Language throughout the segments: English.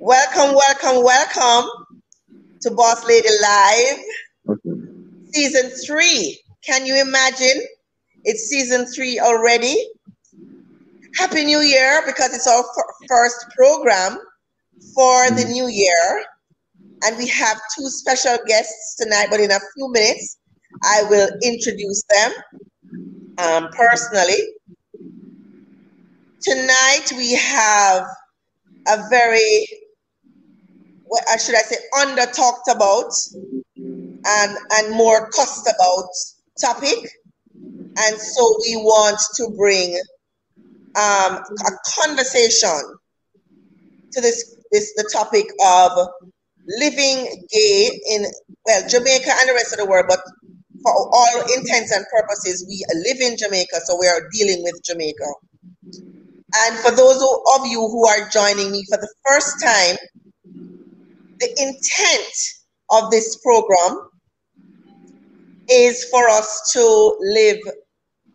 Welcome, welcome, welcome to Boss Lady Live, okay. season three. Can you imagine? It's season three already. Happy New Year because it's our first program for the mm. new year. And we have two special guests tonight, but in a few minutes, I will introduce them um, personally. Tonight, we have a very, what should I say, under talked about and, and more cussed about topic. And so we want to bring um, a conversation to this, this the topic of living gay in well Jamaica and the rest of the world, but for all intents and purposes, we live in Jamaica, so we are dealing with Jamaica. And for those of you who are joining me for the first time, the intent of this program is for us to live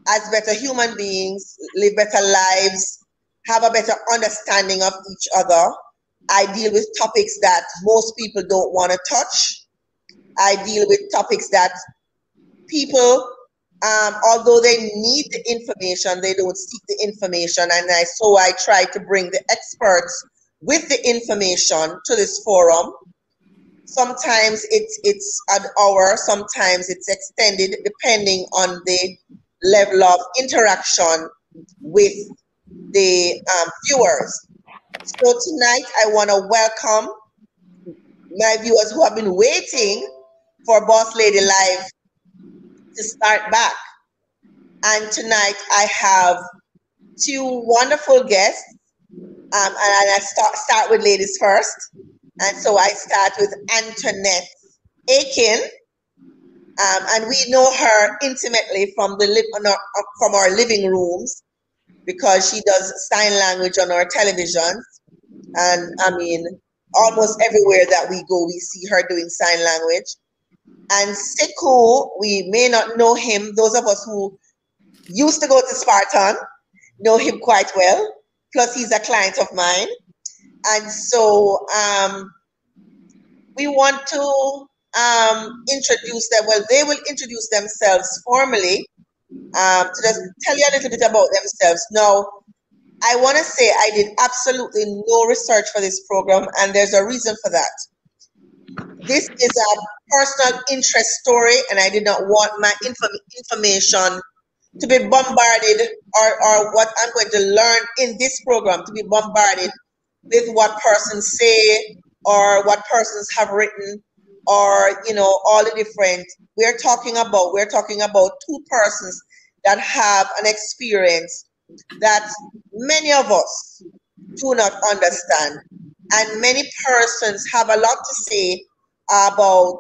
as better human beings, live better lives, have a better understanding of each other. I deal with topics that most people don't want to touch. I deal with topics that people, um, although they need the information, they don't seek the information. And I, so I try to bring the experts with the information to this forum. Sometimes it's it's an hour, sometimes it's extended depending on the level of interaction with the um, viewers. So tonight I want to welcome my viewers who have been waiting for Boss Lady Live to start back. And tonight I have two wonderful guests. Um, and I start, start with ladies first. And so I start with Antoinette Aiken. Um, and we know her intimately from the from our living rooms because she does sign language on our televisions. And I mean, almost everywhere that we go, we see her doing sign language. And Sekou, we may not know him. Those of us who used to go to Spartan know him quite well. Plus, he's a client of mine. And so um, we want to um, introduce them. Well, they will introduce themselves formally um, to just tell you a little bit about themselves. Now, I want to say I did absolutely no research for this program, and there's a reason for that. This is a personal interest story, and I did not want my inform- information to be bombarded or, or what I'm going to learn in this program to be bombarded with what persons say or what persons have written or you know all the different we're talking about we're talking about two persons that have an experience that many of us do not understand and many persons have a lot to say about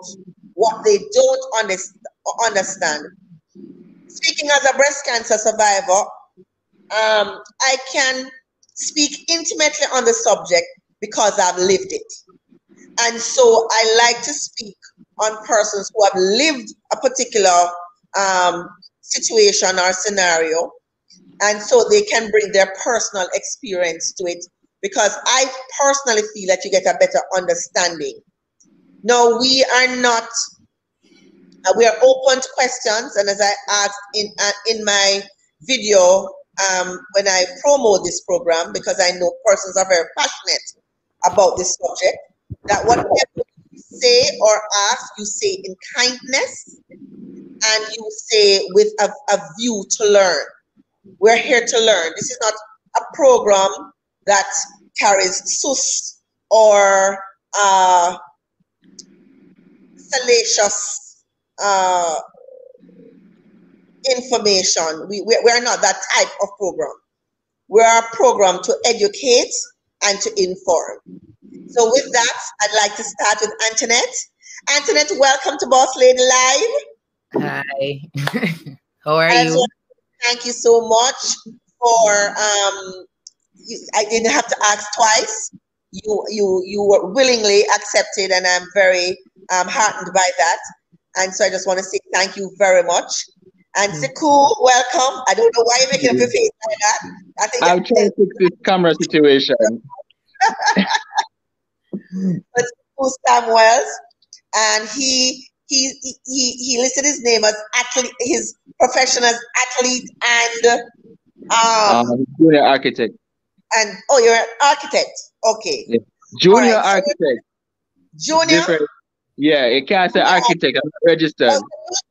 what they don't understand. Speaking as a breast cancer survivor, um, I can speak intimately on the subject because I've lived it. And so I like to speak on persons who have lived a particular um, situation or scenario. And so they can bring their personal experience to it because I personally feel that you get a better understanding no, we are not. Uh, we are open to questions, and as I asked in uh, in my video um, when I promote this program, because I know persons are very passionate about this subject, that whatever you say or ask, you say in kindness, and you say with a, a view to learn. We're here to learn. This is not a program that carries sus or uh, salacious uh, information. We, we, we are not that type of program. We are a program to educate and to inform. So with that, I'd like to start with Antoinette. Antoinette, welcome to Boss Lady Live. Hi. How are you? Well, thank you so much for um you, I didn't have to ask twice. You you you were willingly accepted and I'm very I'm heartened by that. And so I just want to say thank you very much. And mm. Sekou, welcome. I don't know why you're making up your face like that. I think I'll try to fix this camera situation. but Samuels, and he he he he listed his name as athlete, his profession as athlete and um, um junior architect. And oh, you're an architect. Okay. Yeah. Junior right. architect. Junior. Different. Yeah, it can't say architect. I'm registered. Well,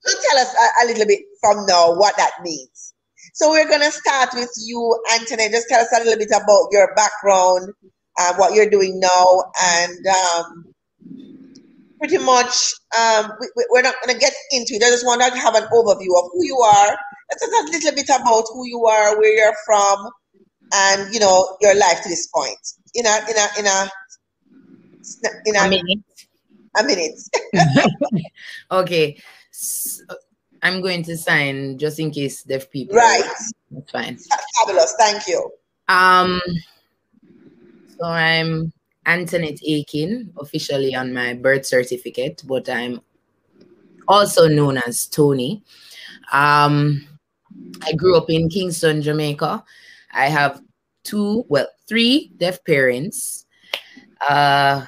tell us a, a, little bit from now what that means. So we're gonna start with you, Anthony. Just tell us a little bit about your background, uh, what you're doing now, and um, pretty much um, we, we're not gonna get into it. I just want to have an overview of who you are. Let's talk a little bit about who you are, where you're from, and you know your life to this point. In a in a in a in a, a minute a minute. okay. So I'm going to sign just in case deaf people. Right. That's fine. Fabulous. Thank you. Um. So I'm Antoinette Aiken, officially on my birth certificate, but I'm also known as Tony. Um, I grew up in Kingston, Jamaica. I have two, well, three deaf parents. Uh,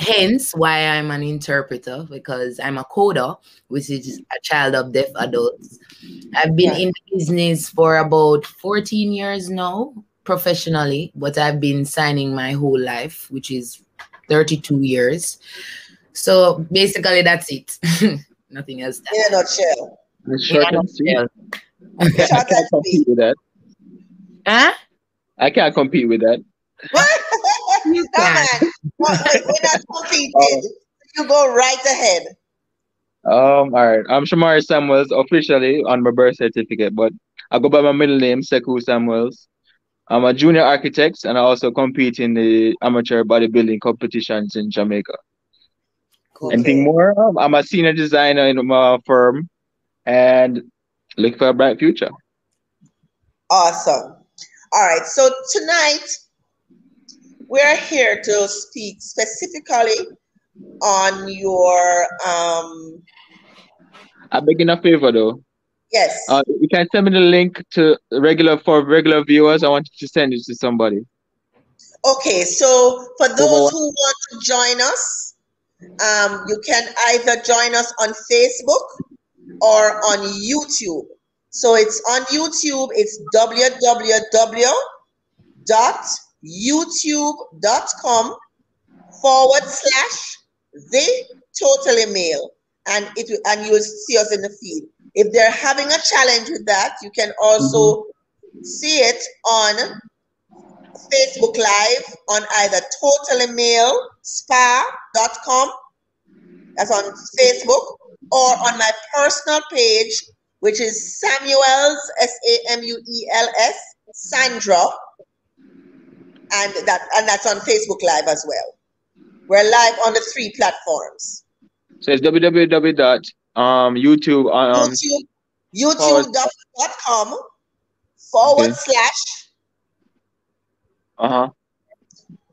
hence why I'm an interpreter because I'm a CODA, which is a child of deaf adults. I've been in business for about 14 years now, professionally, but I've been signing my whole life, which is 32 years. So basically, that's it. Nothing else. In a nutshell. Short in a nutshell. I can't compete with that. Huh? I can't compete with that. What? You. We're not. Oh. You go right ahead. Um, all right. I'm Shamari Samuels officially on my birth certificate, but I go by my middle name, Sekou Samuels. I'm a junior architect and I also compete in the amateur bodybuilding competitions in Jamaica. Okay. Anything more? Um, I'm a senior designer in my firm and look for a bright future. Awesome. All right. So tonight we're here to speak specifically on your. Um, I'm begging a favor though. Yes. Uh, you can send me the link to regular for regular viewers. I want you to send it to somebody. Okay, so for those who want to join us, um, you can either join us on Facebook or on YouTube. So it's on YouTube. It's www dot youtube.com forward slash the totally male and it will, and you will see us in the feed. If they're having a challenge with that you can also mm-hmm. see it on facebook live on either totally male spa.com that's on facebook or on my personal page which is samuels s-a-m-u-e-l-s sandra and that and that's on Facebook Live as well. We're live on the three platforms. So it's www dot um YouTube um YouTube youtube.com forward okay. slash uh huh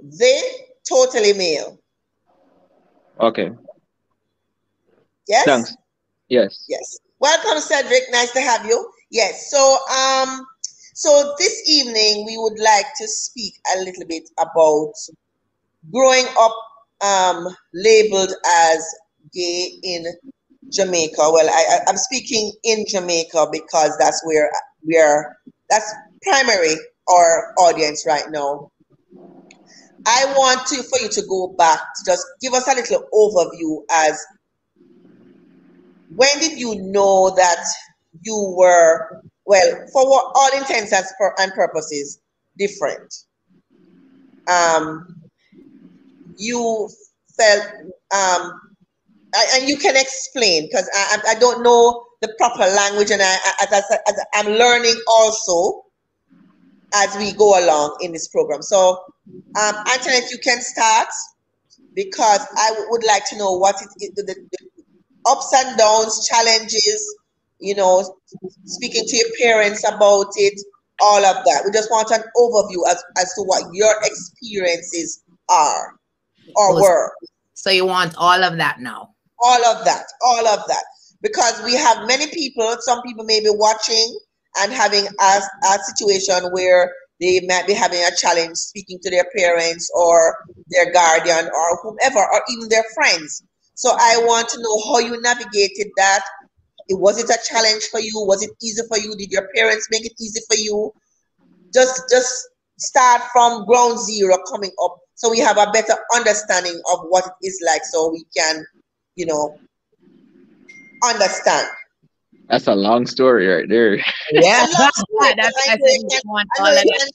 the totally male. Okay. Yes. Thanks. Yes. Yes. Welcome, Cedric. Nice to have you. Yes. So um so this evening, we would like to speak a little bit about growing up um, labeled as gay in Jamaica. Well, I, am speaking in Jamaica because that's where we are. That's primary our audience right now. I want to for you to go back to just give us a little overview as when did you know that you were well, for all intents and purposes, different. Um, you felt, um, I, and you can explain because I, I don't know the proper language, and I, as, I, as I'm learning also as we go along in this program. So, um, Antoinette, you can start because I would like to know what it the, the ups and downs, challenges, you know, speaking to your parents about it, all of that. We just want an overview as, as to what your experiences are or were. So you want all of that now? All of that, all of that. Because we have many people, some people may be watching and having a, a situation where they might be having a challenge speaking to their parents or their guardian or whomever or even their friends. So I want to know how you navigated that. Was it a challenge for you? Was it easy for you? Did your parents make it easy for you? Just just start from ground zero coming up so we have a better understanding of what it is like so we can, you know, understand. That's a long story right there. Yeah, that's why I said want all of that.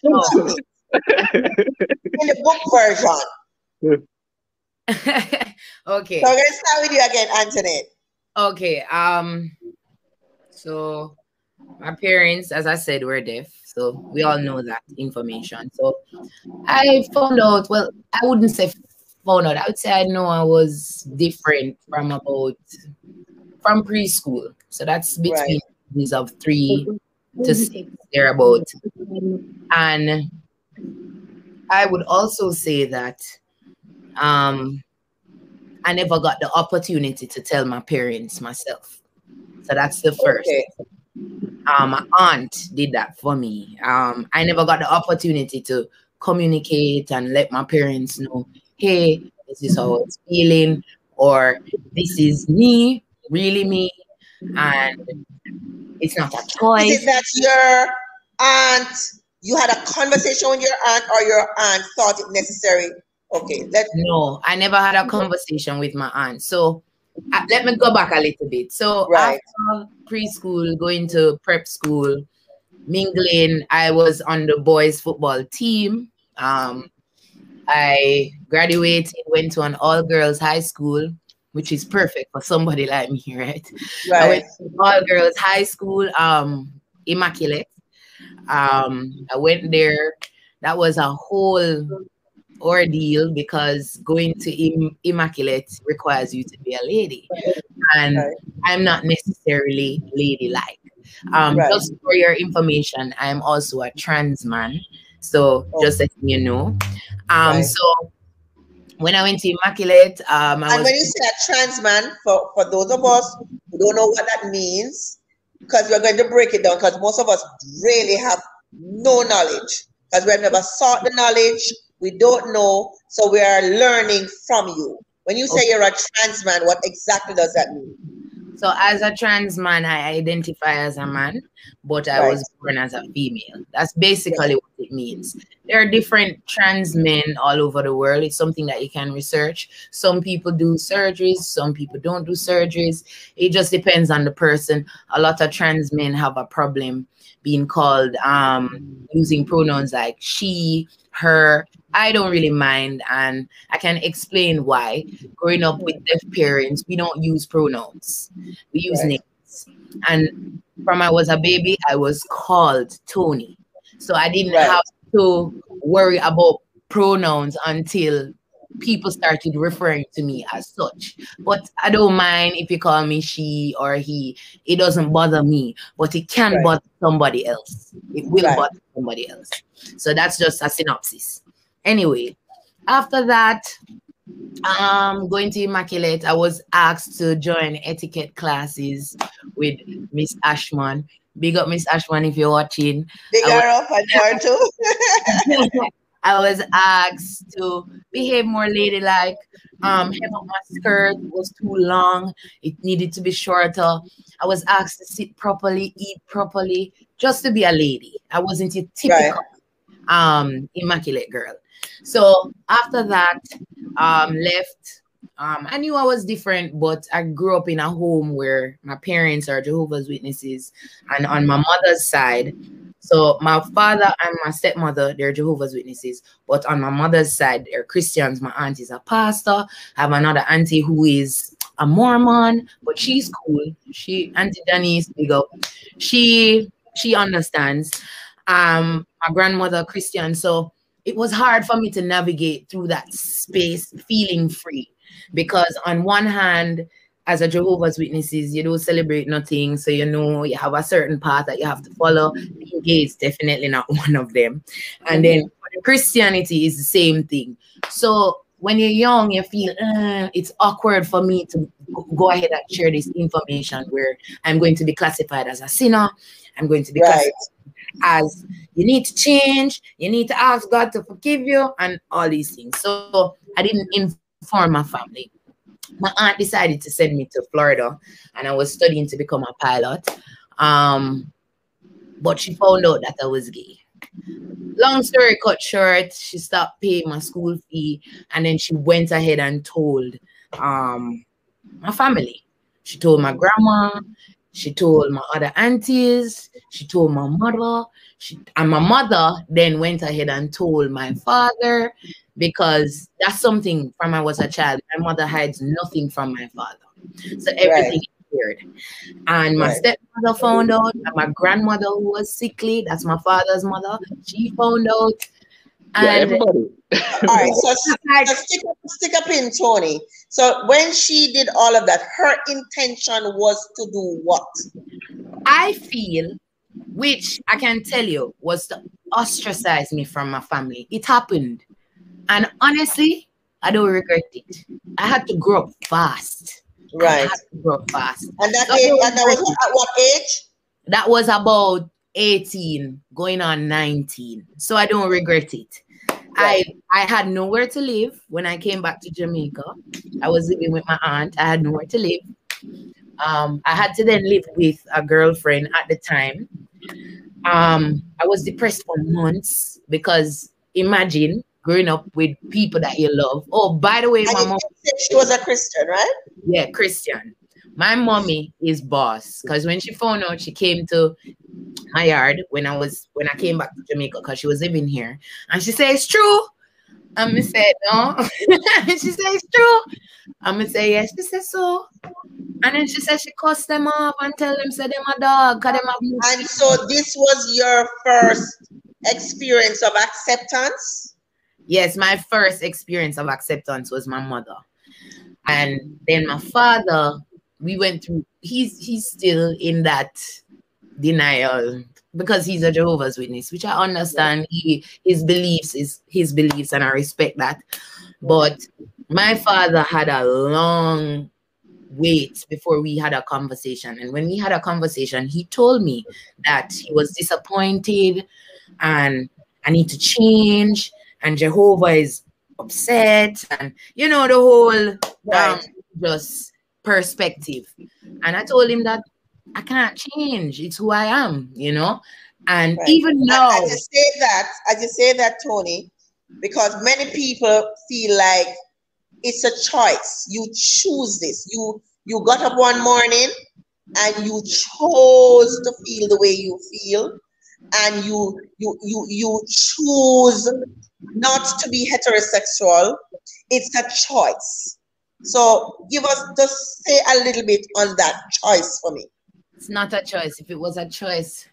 In the book version. okay. So I'm gonna start with you again, Antoinette. Okay. Um. So my parents, as I said, were deaf. So we all know that information. So I found out. Well, I wouldn't say found out. I would say I know I was different from about from preschool. So that's between right. of three to six thereabout. And I would also say that um, I never got the opportunity to tell my parents myself. So that's the first. Okay. Um, my aunt did that for me. Um, I never got the opportunity to communicate and let my parents know, hey, this is how it's feeling, or this is me, really me, and it's not a choice. Is that your aunt, you had a conversation with your aunt, or your aunt thought it necessary? Okay, let's. no, I never had a conversation with my aunt. So uh, let me go back a little bit. So right. after preschool, going to prep school, mingling, I was on the boys football team. Um, I graduated, went to an all girls high school, which is perfect for somebody like me, right? right. I went to all girls high school, um, immaculate. Um, I went there. That was a whole ordeal because going to Im- immaculate requires you to be a lady, and right. I'm not necessarily ladylike. Um, right. Just for your information, I'm also a trans man. So oh. just letting you know. Um, right. so when I went to Immaculate, um, I and when you say a trans man, for, for those of us who don't know what that means, because we're going to break it down, because most of us really have no knowledge, because we've never sought the knowledge, we don't know, so we are learning from you. When you say okay. you're a trans man, what exactly does that mean? So as a trans man, I identify as a man, but I right. was born as a female. That's basically what it means. There are different trans men all over the world. It's something that you can research. Some people do surgeries, some people don't do surgeries. It just depends on the person. A lot of trans men have a problem being called um, using pronouns like she, her. I don't really mind, and I can explain why. Growing up with deaf parents, we don't use pronouns, we use right. names. And from I was a baby, I was called Tony. So I didn't right. have to worry about pronouns until people started referring to me as such. But I don't mind if you call me she or he. It doesn't bother me, but it can right. bother somebody else. It will right. bother somebody else. So that's just a synopsis. Anyway, after that, um, going to Immaculate, I was asked to join etiquette classes with Miss Ashman. Big up Miss Ashman if you're watching. Big her up and too. I was asked to behave more ladylike. Um, my skirt was too long. It needed to be shorter. I was asked to sit properly, eat properly, just to be a lady. I wasn't a typical right. um, immaculate girl. So after that, um, left. Um, I knew I was different, but I grew up in a home where my parents are Jehovah's Witnesses, and on my mother's side, so my father and my stepmother, they're Jehovah's Witnesses, but on my mother's side, they're Christians. My aunt is a pastor. I have another auntie who is a Mormon, but she's cool. She Auntie Denise, big up. She she understands. Um, my grandmother Christian. So it was hard for me to navigate through that space feeling free because on one hand as a Jehovah's Witnesses, you don't celebrate nothing. So you know you have a certain path that you have to follow. Gay is definitely not one of them. And then Christianity is the same thing. So when you're young, you feel uh, it's awkward for me to go ahead and share this information where I'm going to be classified as a sinner. I'm going to be Right. classified as you need to change, you need to ask God to forgive you, and all these things. So I didn't inform my family. My aunt decided to send me to Florida, and I was studying to become a pilot. Um, but she found out that I was gay. Long story cut short, she stopped paying my school fee, and then she went ahead and told um my family. She told my grandma, she told my other aunties, she told my mother, she and my mother then went ahead and told my father because that's something from I was a child. My mother hides nothing from my father. So everything is weird. And my Right. stepmother found out, and my grandmother who was sickly, that's my father's mother, she found out. Yeah, everybody. All right, so, so stick, up, stick up in Tony. So when she did all of that, her intention was to do what? I feel, which I can tell you, was to ostracize me from my family. It happened. And honestly, I don't regret it. I had to grow up fast. I Right. had to grow up fast. And that, So age, and that was at what age? That was about 18, going on 19. So I don't regret it. I I had nowhere to live when I came back to Jamaica. I was living with my aunt. I had nowhere to live. Um, I had to then live with a girlfriend at the time. Um, I was depressed for months because imagine growing up with people that you love. Oh, by the way, my mom she was a Christian, right? yeah, Christian. My mommy is boss because when she found out, she came to my yard when I was when I came back to Jamaica because she was living here, and she said it's true. I'm gonna say no. she said it's true. I'm gonna say yes. She said so, and then she said she cussed them off and tell them say them a dog, cause them have And so this was your first experience of acceptance. Yes, my first experience of acceptance was my mother. And then my father, we went through, he's he's still in that denial because he's a Jehovah's Witness, which I understand. He his beliefs is his beliefs, and I respect that. But my father had a long wait before we had a conversation. And when we had a conversation, he told me that he was disappointed and I need to change and Jehovah is upset and you know the whole um, Right. just perspective. And I told him that I can't change. It's who I am, you know. And Right. even I, now, I just say that, I just say that, Tony, because many people feel like it's a choice. You choose this. You you got up one morning and you chose to feel the way you feel, and you you you you choose not to be heterosexual. It's a choice. So give us just say a little bit on that choice for me. it's not a choice. If it was a choice,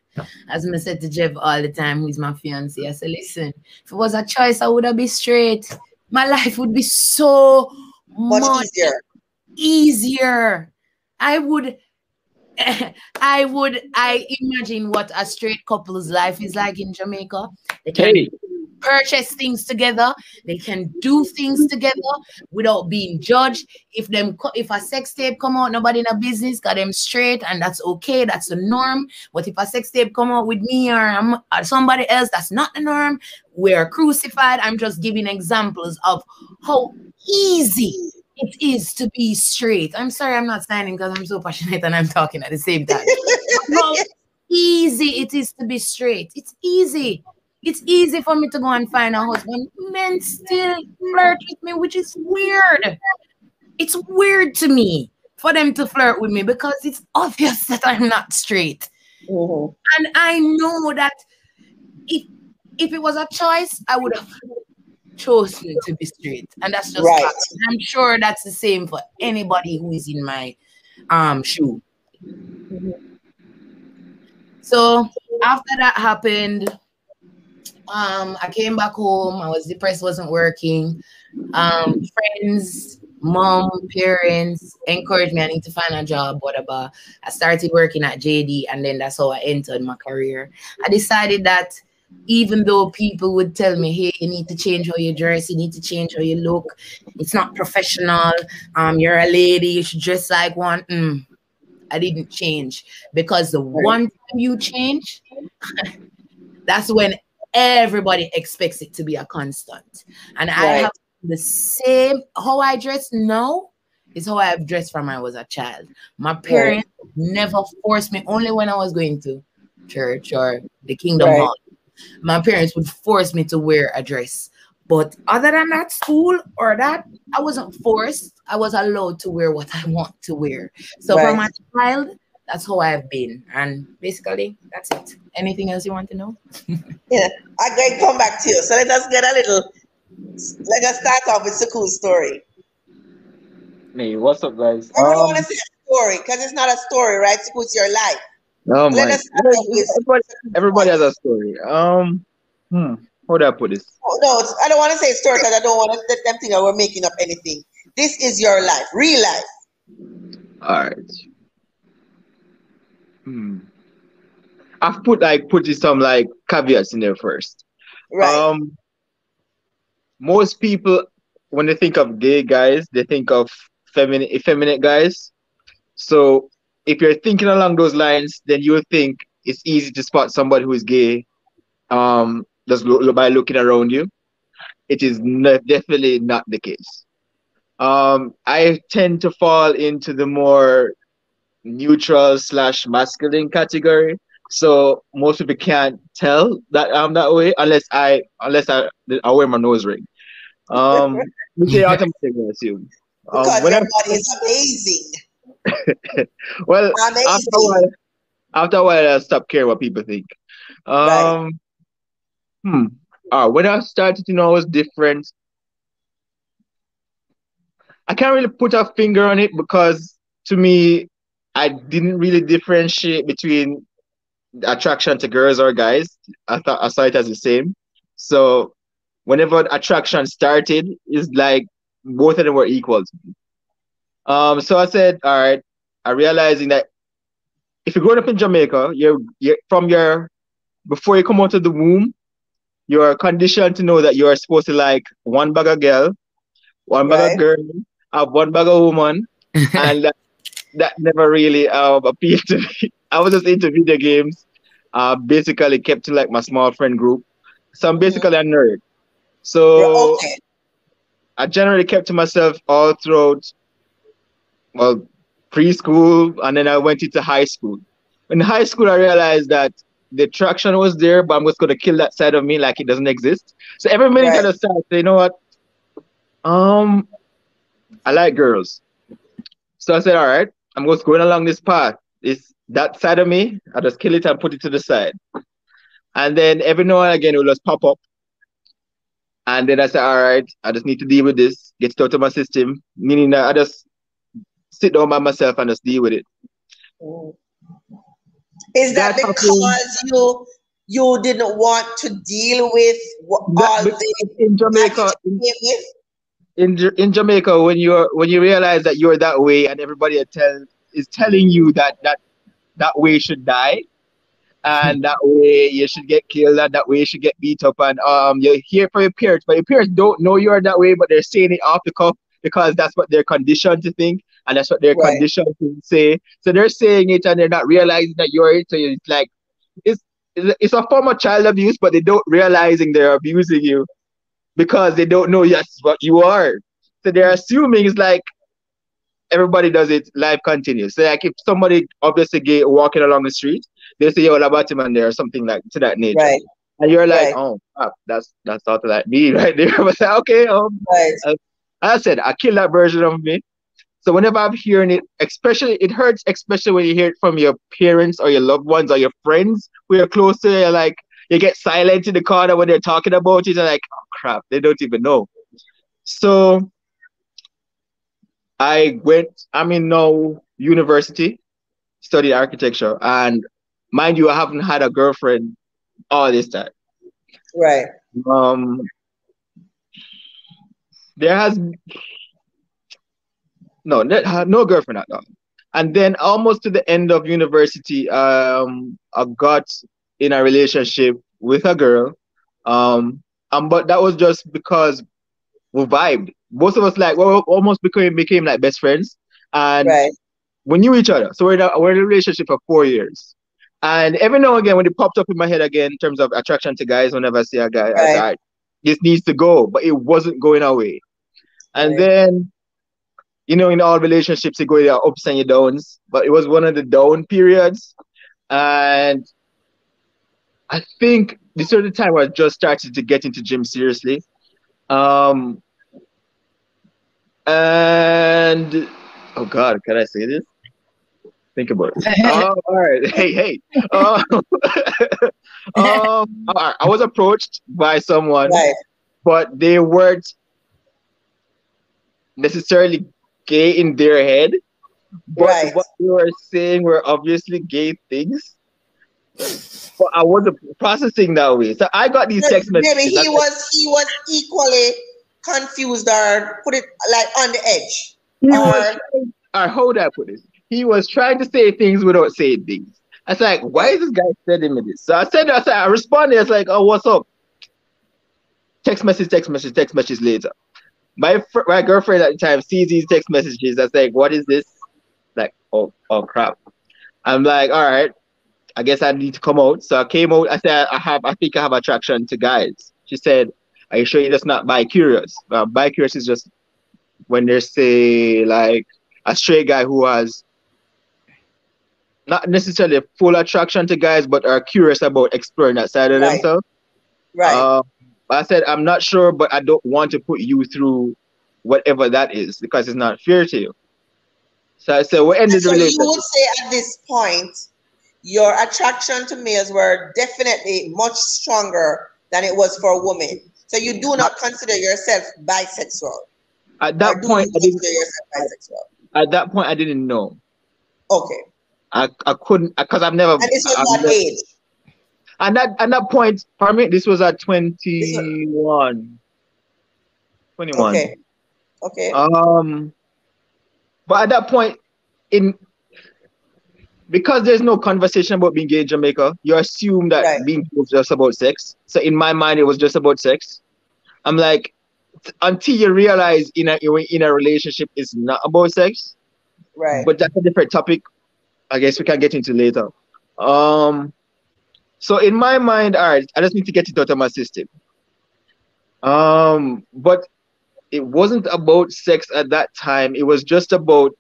as I said to Jeff all the time, who's my fiance, I said, listen, if it was a choice, I would have been straight. My life would be so Much much easier. easier. I would I would I imagine what a straight couple's life is like in Jamaica. They can Hey, purchase things together, they can do things together without being judged. If them if a sex tape come out, nobody in a business got them straight, and that's okay, that's the norm. But if a sex tape come out with me or, um, or somebody else, that's not the norm. We're crucified. I'm just giving examples of how easy it is to be straight. I'm sorry, I'm not standing because I'm so passionate and I'm talking at the same time. how easy it is to be straight. It's easy. It's easy for me to go and find a husband. Men still flirt with me, which is weird. It's weird to me for them to flirt with me because it's obvious that I'm not straight. Mhm. And I know that if if it was a choice, I would have chosen to be straight. And that's just Right. I'm sure that's the same for anybody who is in my um shoe. So after that happened, um, I came back home. I was depressed, wasn't working. Um, friends, mom, parents encouraged me. I need to find a job, whatever. I started working at JD, and then that's how I entered my career. I decided that even though people would tell me, hey, you need to change how you dress, you need to change how you look, it's not professional, um, you're a lady, you should dress like one. Mm, I didn't change because the one time you change, that's when everybody expects it to be a constant. And right. I have the same how I dress now is how I've dressed from when I was a child. My parents right. never forced me, only when I was going to church or the kingdom right. hall. My parents would force me to wear a dress. But other than that, school or that, I wasn't forced. I was allowed to wear what I want to wear. So right. from a child, that's how I've been. And basically, that's it. Anything else you want to know? yeah, I'm going to come back to you. So let us get a little, let us start off with Sekou's story. Hey, what's up, guys? I don't um, want to say a story because it's not a story, right? Sekou's your life. Oh my. Everybody, everybody has a story. Um, hmm. How do I put this? Oh, no, I don't want to say story because I don't want to let them think that we're making up anything. This is your life, real life. All right. Hmm. I've put like put some like caveats in there first. Right. Um. Most people, when they think of gay guys, they think of feminine, effeminate guys. So if you're thinking along those lines, then you would think it's easy to spot somebody who is gay um, just lo- by looking around you. It is definitely not the case. Um, I tend to fall into the more neutral slash masculine category. So most people can't tell that I'm that way unless I unless I, I wear my nose ring. Um, which they automatically assume. Um, because your body is amazing. well, Amazing. after a while, after a while, I stopped caring what people think. Um, right. hmm. Uh, when I started to know I was different, I can't really put a finger on it because to me, I didn't really differentiate between attraction to girls or guys. I thought I saw it as the same. So whenever attraction started, it's like both of them were equal to me. Um, so I said, all right, I realizing that if you're growing up in Jamaica, you're, you're from your before you come out of the womb, you're conditioned to know that you are supposed to like one bag of girl, one bag right. of girl, have one bag of woman, and that, never really uh, appealed to me. I was just into video games. Uh, basically kept to like my small friend group. So I'm basically a nerd. So okay. I generally kept to myself all throughout well, preschool, and then I went into high school. In high school, I realized that the attraction was there, but I'm just going to kill that side of me like it doesn't exist. So every minute right. I start, you know what? Um, I like girls. So I said, all right, I'm just going along this path. It's that side of me. I just kill it and put it to the side. And then every now and again, it will just pop up. And then I say, all right, I just need to deal with this, get it out of my system. Meaning that I just sit down by myself and just deal with it. Is that because you you didn't want to deal with what all the in Jamaica? In, in, in Jamaica, when you're when you realize that you're that way and everybody tell is telling you that that that way should die, and that way you should get killed, and that way you should get beat up, and um you hear from your parents, but your parents don't know you're that way, but they're saying it off the cuff because that's what they're conditioned to think and that's what they're right. conditioned to say. So they're saying it and they're not realizing that you're it. So it's like it's it's a form of child abuse, but they don't realizing they're abusing you because they don't know that's what you are. So they're assuming it's like everybody does it, life continues. So like if somebody obviously gay walking along the street, they say, yo, about him there or something like to that nature. Right. And you're like, right. oh, that's that's not that me right there. But okay, um, right. Uh, I said, I kill that version of me. So whenever I'm hearing it, especially it hurts, especially when you hear it from your parents or your loved ones or your friends who are close to you, like you get silent in the corner when they're talking about it, and like, crap, they don't even know. So I went, I'm in now university, studied architecture, and mind you, I haven't had a girlfriend all this time. Right. Um there has no no girlfriend at all. And then almost to the end of university, um, I got in a relationship with a girl. Um, um, but that was just because we vibed. Both of us like well, almost became became like best friends, and Right. we knew each other. So we're in a, we're in a relationship for four years. And every now and again, when it popped up in my head again in terms of attraction to guys, whenever I see a guy, I Right. "All right, this needs to go, but it wasn't going away. And Right. then, you know, in all relationships, you go your ups and your downs, but it was one of the down periods. And I think this was the time where I just started to get into gym seriously. Um, and oh God, can I say this? Think about it. oh, all right. Hey, hey. Um, um, right. I was approached by someone, Right. but they weren't necessarily gay in their head. But Right. what they were saying were obviously gay things. But I wasn't processing that way. So I got these text messages. Maybe he was he was equally confused or put it like on the edge. He Or- was or hold up with this. He was trying to say things without saying things. I was like, why is this guy sending me this? So I said, I said, I responded. I was like, oh, what's up? Text message, text message, text message later. My fr- my girlfriend at the time sees these text messages. I was like, what is this? Like, oh, oh crap. I'm like, all right, I guess I need to come out. So I came out. I said, I have, I think I have attraction to guys. She said, are you sure you're just not bi curious? Uh, bi curious is just when they say like a straight guy who has not necessarily full attraction to guys, but are curious about exploring that side of Right. themselves. Right. Uh, I said, I'm not sure, but I don't want to put you through whatever that is because it's not fair to you. So I said, we ended so the you would say at this point, your attraction to males were definitely much stronger than it was for women. So you do not consider yourself bisexual. At that point, I didn't. bisexual. At that point, I didn't know. Okay. I, I couldn't because I've never. And this was I've what age? And that at that point, pardon me, this was at 21. 21. Okay. Okay. Um, but at that point, in because there's no conversation about being gay in Jamaica, you assume that Right. being gay was just about sex. So in my mind, it was just about sex. I'm like, until you realize in a in a relationship is not about sex, right. but that's a different topic. I guess we can get into later. Um, so in my mind, all right, I just need to get it out of my system. Um, but it wasn't about sex at that time. It was just about.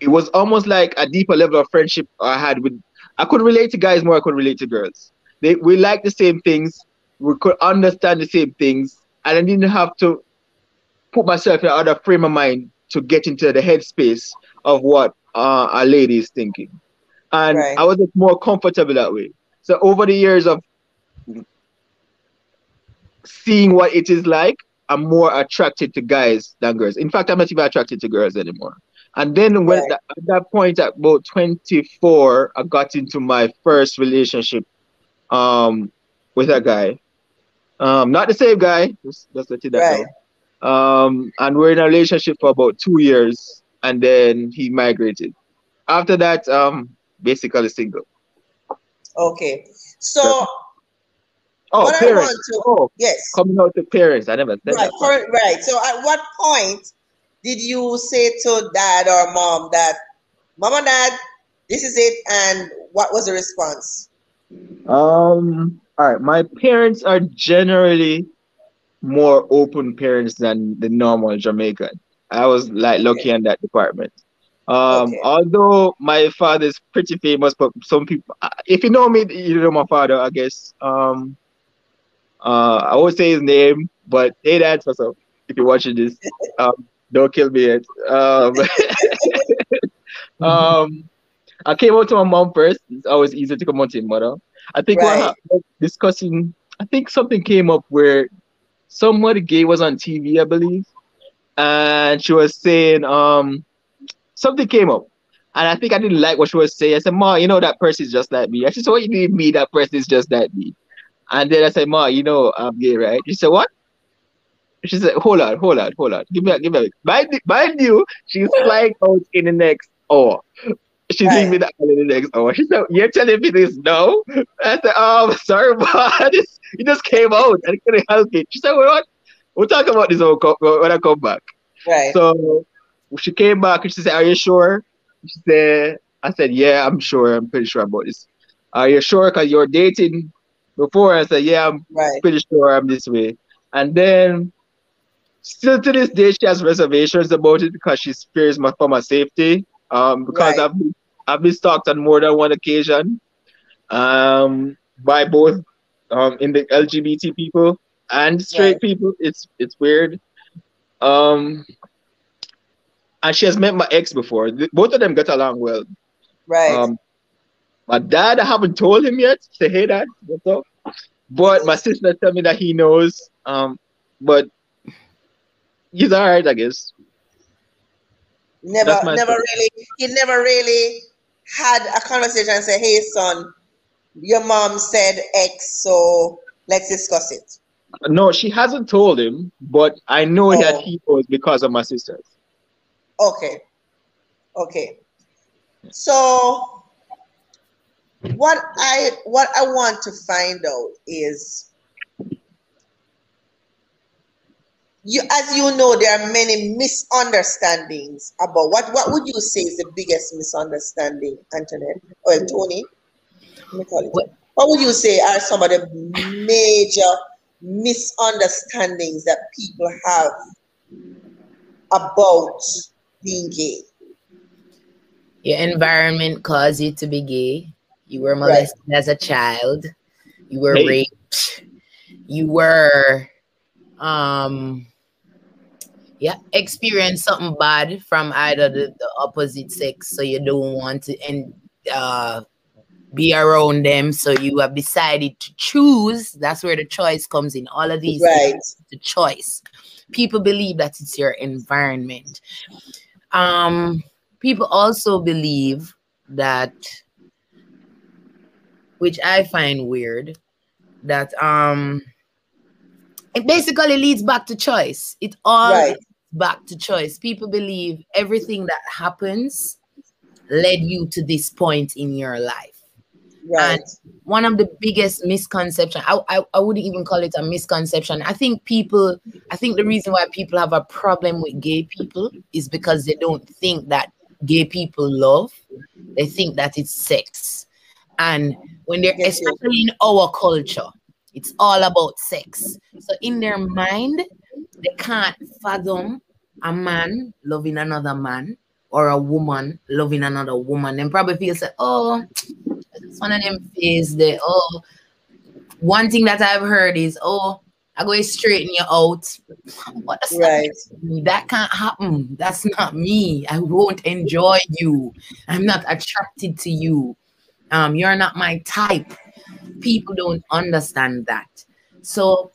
It was almost like a deeper level of friendship I had with. I could relate to guys more. I could relate to girls. They we like the same things. We could understand the same things, and I didn't have to put myself in another frame of mind to get into the headspace of what uh, a lady is thinking. And Right. I was more comfortable that way. So over the years of seeing what it is like, I'm more attracted to guys than girls. In fact, I'm not even attracted to girls anymore. And then when Right. at that point, at about 24, I got into my first relationship um, with a guy. Um, not the same guy. Just, just let you that Right. know. Um, and we're in a relationship for about two years, and then he migrated. After that, um, basically single. Okay. So Oh, parents. to Oh, yes. coming out to parents. I never said Right, that. right. So at what point did you say to dad or mom that mom and dad, this is it, and what was the response? Um, all right. My parents are generally more open parents than the normal Jamaican. I was like lucky in that department. Um, Okay. although my father is pretty famous, but some people, uh, if you know me, you know my father, I guess. Um, uh, I won't say his name, but hey, dad, what's up? If you're watching this, um, don't kill me yet. Um, um, I came out to my mom first. It's always easier to come out to your mother. I think what Right. happened, discussing, I think something came up where somebody gay was on TV, I believe, and she was saying, um, something came up. And I think I didn't like what she was saying. I said, Ma, you know that person is just like me. I said, So what you mean me? That person is just like me. And then I said, Ma, you know I'm gay, right? She said, What? She said, Hold on, hold on, hold on. Give me a give me a mind, mind you, she's flying out in the next hour. She's right. leave me the island the next hour. She said, You're telling me this no? I said, Oh, sorry, but it just came out. I couldn't help it. She said, well, What? We'll talk about this when I come back. Right. So she came back and she said, Are you sure? She said, I said, Yeah, I'm sure. I'm pretty sure about this. Are you sure? Because you're dating before. I said, Yeah, I'm right. pretty sure I'm this way. And then still to this day, she has reservations about it because she fears my, for my safety. Um, because right. I've been, I've been stalked on more than one occasion, um, by both um in the LGBT people and straight right. people. It's it's weird. Um, and she has met my ex before. Both of them get along well. Right. Um, my dad, I haven't told him yet. Say, hey, dad, what's up? But my sister tell me that he knows. Um, but he's all right, I guess. Never, never story. really. He never really had a conversation and say, "Hey, son, your mom said X, so let's discuss it." No, she hasn't told him, but I know oh. that he knows because of my sisters. Okay. Okay. So what I what I want to find out is you as you know there are many misunderstandings about what what would you say is the biggest misunderstanding Antoinette? Well Tony? What, what would you say are some of the major misunderstandings that people have about being gay? Your environment caused you to be gay. You were molested right. as a child. You were hey. raped. You were um yeah experience something bad from either the, the opposite sex so you don't want to and uh be around them so you have decided to choose. That's where the choice comes in. All of these right. the choice. People believe that it's your environment. Um people also believe that which i find weird that um it basically leads back to choice. It all right. Back to choice. People believe everything that happens led you to this point in your life. Right. And one of the biggest misconception, I, I, I wouldn't even call it a misconception. I think people, I think the reason why people have a problem with gay people is because they don't think that gay people love. They think that it's sex. And when they're, especially in our culture, it's all about sex. So in their mind, they can't fathom a man loving another man or a woman loving another woman. Then probably feel say, oh, it's one of them phase there. Oh, one thing that I've heard is, oh, I go straighten you out. What right. That? that can't happen. That's not me. I won't enjoy you. I'm not attracted to you. Um, you're not my type people don't understand that. So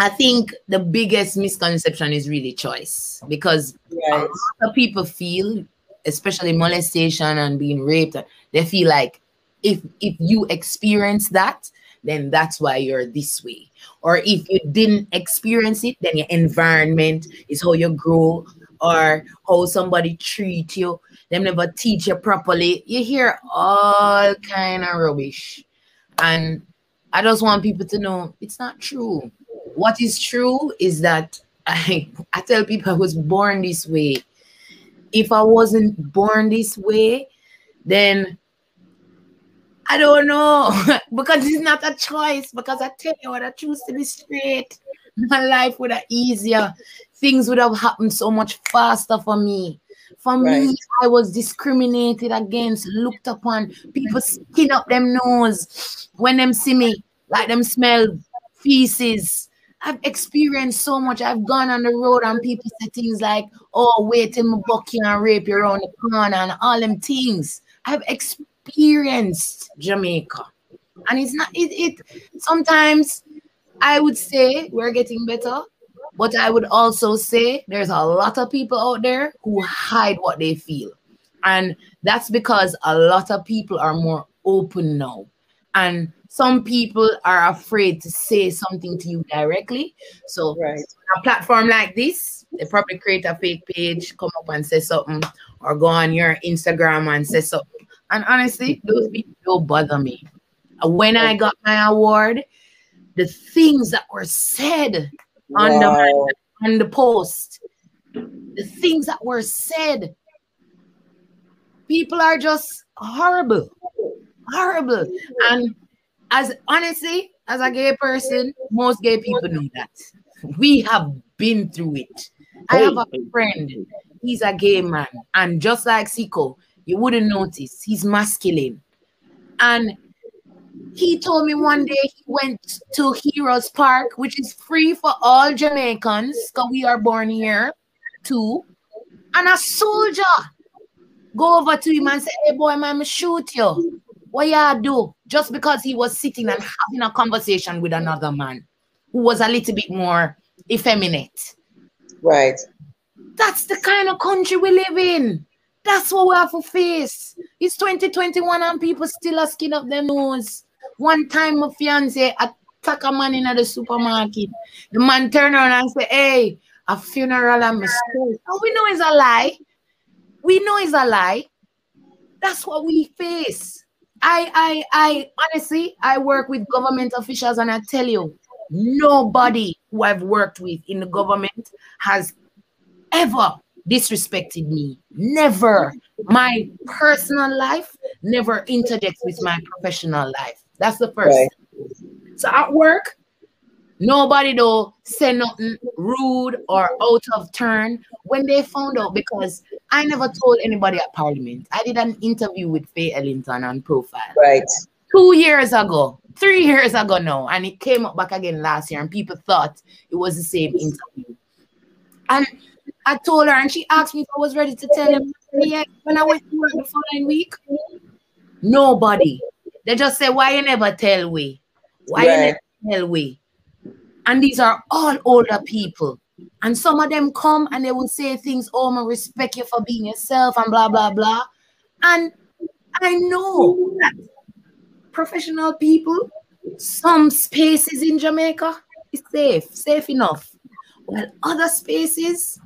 I think the biggest misconception is really choice because yes. a lot of people feel, especially molestation and being raped, they feel like if if you experience that, then that's why you're this way. Or if you didn't experience it, then your environment is how you grow or how somebody treat you. Them never teach you properly. You hear all kind of rubbish. And I just want people to know it's not true. What is true is that I, I tell people I was born this way. If I wasn't born this way, then I don't know because it's not a choice. Because I tell you what, I choose to be straight. My life would have easier. Things would have happened so much faster for me. For right. me, I was discriminated against, looked upon. People skin up them nose when them see me, like them smell feces. I've experienced so much. I've gone on the road and people say things like, oh, wait till me buck you and rape you around the corner and all them things. I've experienced Jamaica. And it's not, it, it sometimes I would say we're getting better, but I would also say there's a lot of people out there who hide what they feel. And that's because a lot of people are more open now. And some people are afraid to say something to you directly. So, right. a platform like this, they probably create a fake page, come up and say something, or go on your Instagram and say something. And honestly, those people don't bother me. When I got my award, the things that were said wow. on the on the post, the things that were said, people are just horrible, horrible. And as honestly, as a gay person, most gay people know that. We have been through it. I have a friend, he's a gay man, and just like Sekou, you wouldn't notice he's masculine. And he told me one day he went to Heroes Park, which is free for all Jamaicans, because we are born here too. And a soldier go over to him and say, Hey boy, man, I'm shoot you. What you do? Just because he was sitting and having a conversation with another man who was a little bit more effeminate. Right. That's the kind of country we live in. That's what we have to face. It's 2021 and people still are skin up their nose. One time my fiance attack a man in the supermarket. The man turn around and say, Hey, a funeral and mistake. Oh, we know it's a lie. We know it's a lie. That's what we face. I, I, I honestly, I work with government officials, and I tell you, nobody who I've worked with in the government has ever disrespected me. Never. My personal life never interjects with my professional life. That's the first. Right. So at work, nobody though say nothing rude or out of turn when they found out because I never told anybody at Parliament. I did an interview with Fae Ellington on Profile. Right. Two years ago, three years ago now, and it came up back again last year, and people thought it was the same interview. And I told her, and she asked me if I was ready to tell him. When I went to work the following week, nobody. They just say, "Why you never tell we? Why right. you never tell we?" And these are all older people. And some of them come and they will say things, oh, I respect you for being yourself and blah, blah, blah. And I know that professional people, some spaces in Jamaica is safe, safe enough. While other spaces,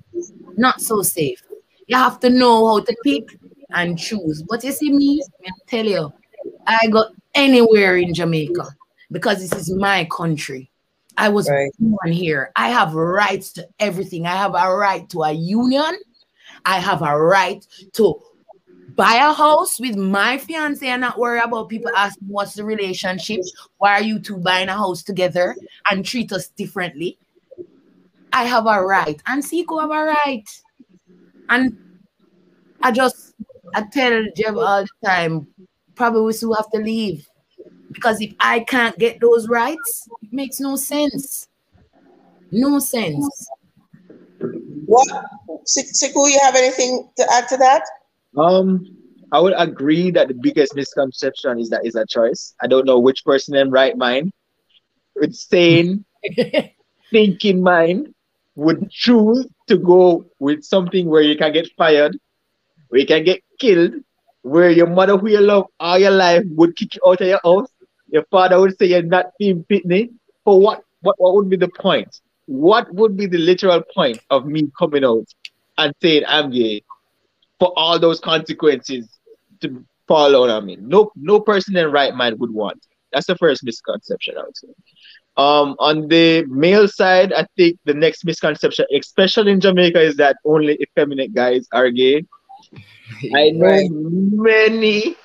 not so safe. You have to know how to pick and choose. But you see me, I tell you, I go anywhere in Jamaica because this is my country. I was right. born here. I have rights to everything. I have a right to a union. I have a right to buy a house with my fiance and not worry about people asking what's the relationship. Why are you two buying a house together and treat us differently? I have a right, and Sekou have a right. And I just I tell Jeff all the time, probably we still have to leave. Because if I can't get those rights, it makes no sense. No sense. What Sekou, you have anything to add to that? Um, I would agree that the biggest misconception is that it's a choice. I don't know which person in right mind, with sane, thinking mind, would choose to go with something where you can get fired, where you can get killed, where your mother who you love all your life would kick you out of your house, your father would say you're not being pitney. For what? What, what would be the point? What would be the literal point of me coming out and saying I'm gay for all those consequences to fall on me? No, no person in right mind would want. That's the first misconception I would say. Um, on the male side, I think the next misconception, especially in Jamaica, is that only effeminate guys are gay. I know many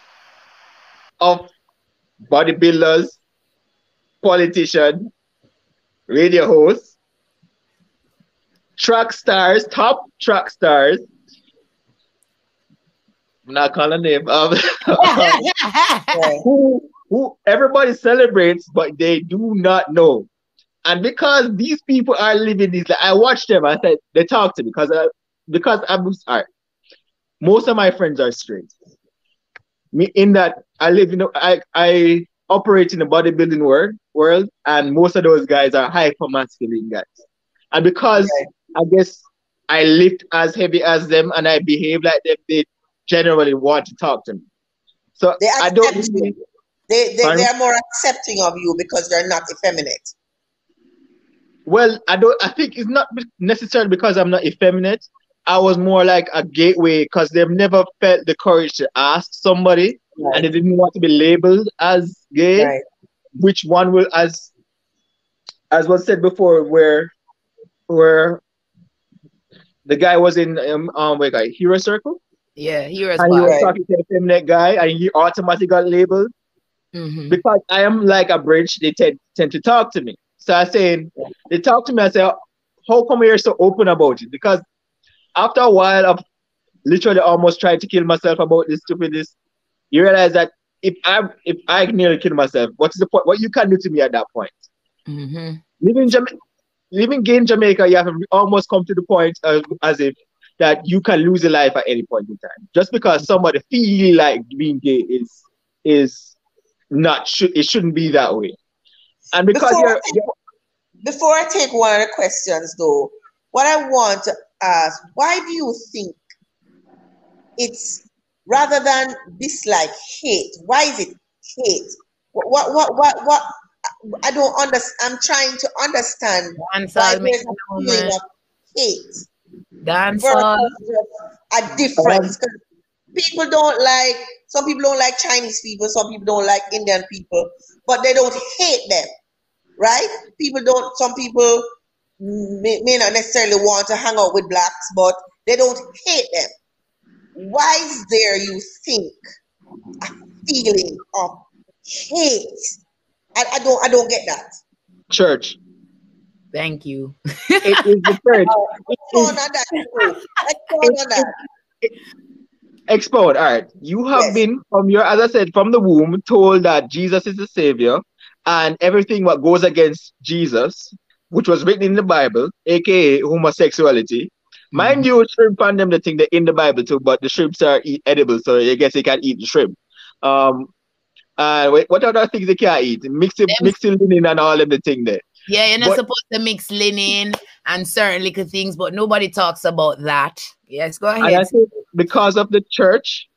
of bodybuilders, politicians, radio hosts, track stars, top track stars. I'm not calling name. Um, who, who everybody celebrates, but they do not know. And because these people are living these, like, I watch them. I said they talk to me because I, because I'm sorry. Most of my friends are straight. Me in that I live in, I, I operate in the bodybuilding world, world, and most of those guys are hyper masculine guys. And because. I guess I lift as heavy as them and I behave like them, they generally want to talk to me. So I don't. Really, they, they, they are more accepting of you because they're not effeminate. Well, I don't. I think it's not necessarily because I'm not effeminate. I was more like a gateway because they've never felt the courage to ask somebody right. and they didn't want to be labeled as gay. Right. Which one will as as was said before, where where the guy was in um, um wait, guy hero circle. Yeah, hero. Circle. And he was talking to a feminine guy, and he automatically got labeled. Mm-hmm. Because I am like a bridge, they tend, tend to talk to me. So I saying they talk to me. I say, how come you're so open about it? Because after a while of literally almost trying to kill myself about this stupidness, you realize that if I if I nearly kill myself, what's the point? What you can do to me at that point? Mm-hmm. Living Jamaica, living gay in Jamaica, you have almost come to the point of, as if that you can lose a life at any point in time, just because somebody feel like being gay is is not should it shouldn't be that way, and because before, you're, I take, before I take one of the questions though, what I want to ask, why do you think it's rather than dislike hate? Why is it hate? What what what what, what I don't understand. I'm trying to understand why there's a hate. A difference. People don't like some people don't like Chinese people, some people don't like Indian people, but they don't hate them, right? People don't. Some people may, may not necessarily want to hang out with blacks, but they don't hate them. Why is there, you think, a feeling of hate I, I don't I don't get that. Church. Thank you. it is the church. Expound on that. Expound on that. Expound. All right. You have yes. been from your, as I said, from the womb, told that Jesus is the Savior, and everything what goes against Jesus, which was written in the Bible, aka homosexuality. Mm-hmm. Mind you, shrimp and them the thing that in the Bible too, but the shrimps are edible, so I guess they can eat the shrimp. Um, uh, what other things they can't eat? Mixing, mixing linen and all of the thing there. Yeah, you're not but, supposed to mix linen and certain little things, but nobody talks about that. Yes, go ahead. I think because of the church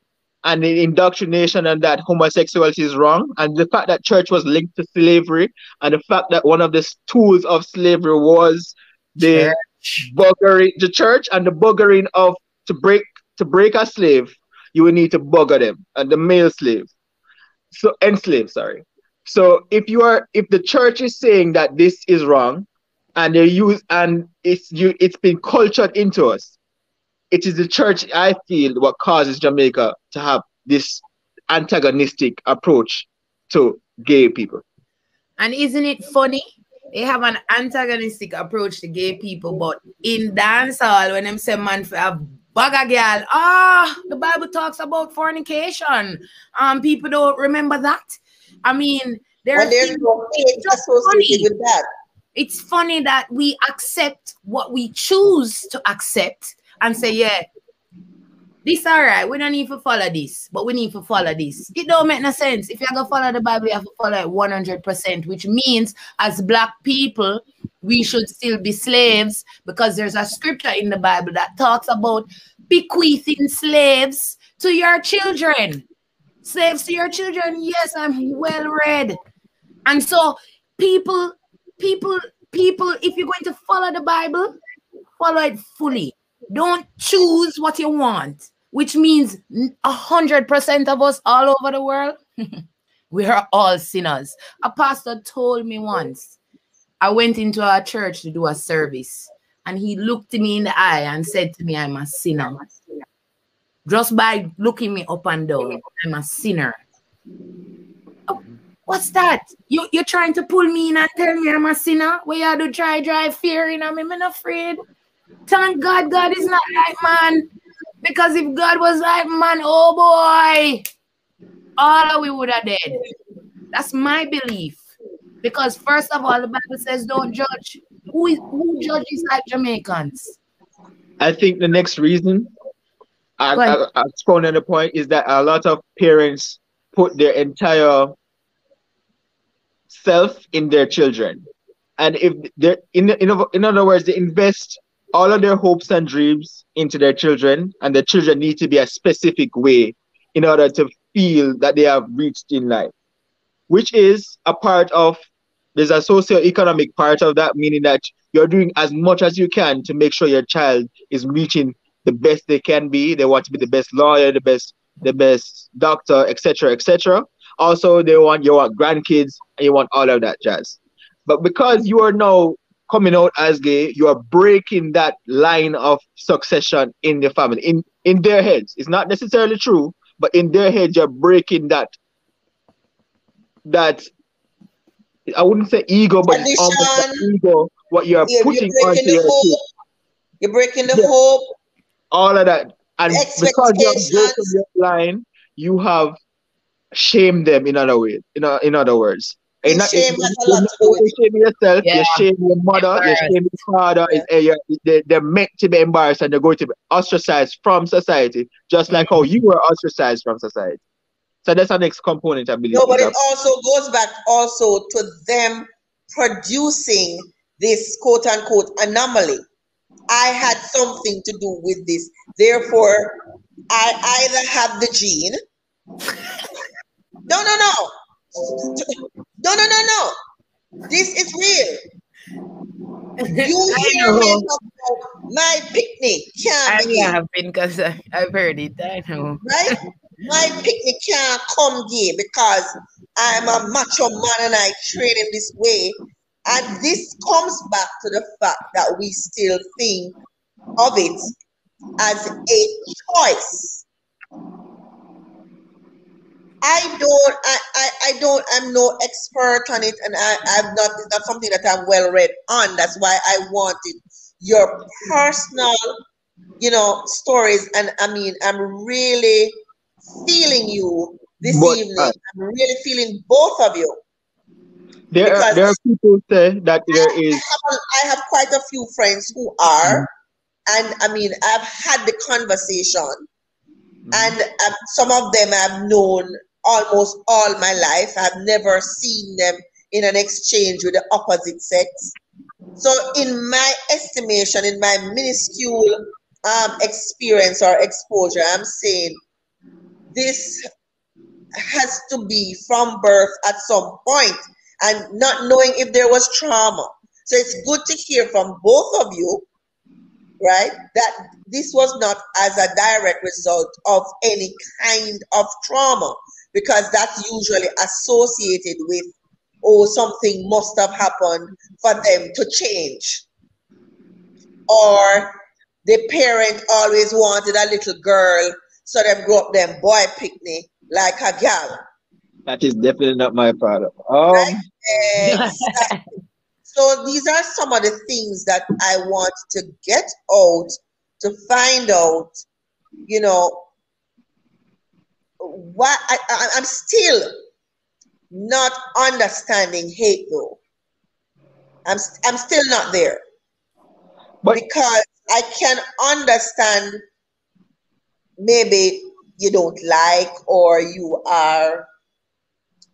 and the indoctrination and that homosexuality is wrong, and the fact that church was linked to slavery, and the fact that one of the tools of slavery was the church. Buggering the church and the buggering of to break to break a slave, you will need to bugger them and the male slave so enslaved, sorry. So if you are if the church is saying that this is wrong and they use and it's you it's been cultured into us, it is the church I feel what causes Jamaica to have this antagonistic approach to gay people. And isn't it funny? They have an antagonistic approach to gay people, but in dancehall, when them say man for have Bugger girl. Ah, the Bible talks about fornication. Um, people don't remember that. I mean, there's, there's no associated with that. It's funny that we accept what we choose to accept and say, yeah, this all right. We don't need to follow this, but we need to follow this. It don't make no sense. If you're gonna follow the Bible, you have to follow it 100%, which means as black people, we should still be slaves because there's a scripture in the Bible that talks about bequeathing slaves to your children. Slaves to your children. Yes, I'm well read. And so people, people, people, if you're going to follow the Bible, follow it fully. Don't choose what you want, which means a hundred percent of us all over the world, we are all sinners. A pastor told me once I went into a church to do a service, and he looked me in the eye and said to me, I'm a sinner. Just by looking me up and down, I'm a sinner. Oh, what's that? You, you're trying to pull me in and tell me I'm a sinner? Where you do try drive fear in I'm not afraid. Thank God God is not like man. Because if God was like man, oh boy, all of we would have dead. That's my belief. Because first of all, the Bible says don't judge. Who is who judges like Jamaicans? I think the next reason I, I, I spawned on the point is that a lot of parents put their entire self in their children. And if they're in, in, in other words, they invest all of their hopes and dreams into their children, and the children need to be a specific way in order to feel that they have reached in life, which is a part of there's a socio-economic part of that, meaning that you're doing as much as you can to make sure your child is reaching the best they can be. They want to be the best lawyer, the best, the best doctor, etc., etc. Also, they want you want grandkids and you want all of that jazz. But because you are now coming out as gay, you are breaking that line of succession in the family, in in their heads. It's not necessarily true, but in their heads, you're breaking that that I wouldn't say ego, but almost ego. What you're yeah, putting you're onto your hope. You're breaking the yeah. hope. All of that, and because you're breaking your line, you have shamed them in other ways. In, in other words, and not, shame has a lot to do with shame yourself, yeah. you shame your mother, you shame your father. Yeah. Uh, they, they're meant to be embarrassed and they're going to be ostracized from society, just like how you were ostracized from society. So that's the next component, I believe. No, but it also goes back also to them producing this quote unquote anomaly. I had something to do with this. Therefore, I either have the gene. No, no, no. No, no, no, no. This is real. You hear me about my picnic can't I have been because I've heard it. I know. Right? My picnic can't come here because I'm a macho man and I train in this way. And this comes back to the fact that we still think of it as a choice. I don't, I, I, I don't, I'm no expert on it, and I, I'm not, it's not something that I'm well read on. That's why I wanted your personal, you know, stories. And I mean, I'm really feeling you this but, evening. Uh, I'm really feeling both of you. There are, there are people say that there I, is. I have, I have, quite a few friends who are, mm-hmm. and I mean, I've had the conversation, mm-hmm. and um, some of them I've known almost all my life. I've never seen them in an exchange with the opposite sex. So, in my estimation, in my minuscule um, experience or exposure, I'm saying this has to be from birth at some point and not knowing if there was trauma. So it's good to hear from both of you, right, that this was not as a direct result of any kind of trauma because that's usually associated with, oh, something must have happened for them to change. Or the parent always wanted a little girl so them grow up them boy picnic like a gal. That is definitely not my problem. Um, right? so these are some of the things that I want to get out to find out, you know, what I, I, I'm still not understanding hate though. I'm I'm still not there. But because I can understand maybe you don't like or you are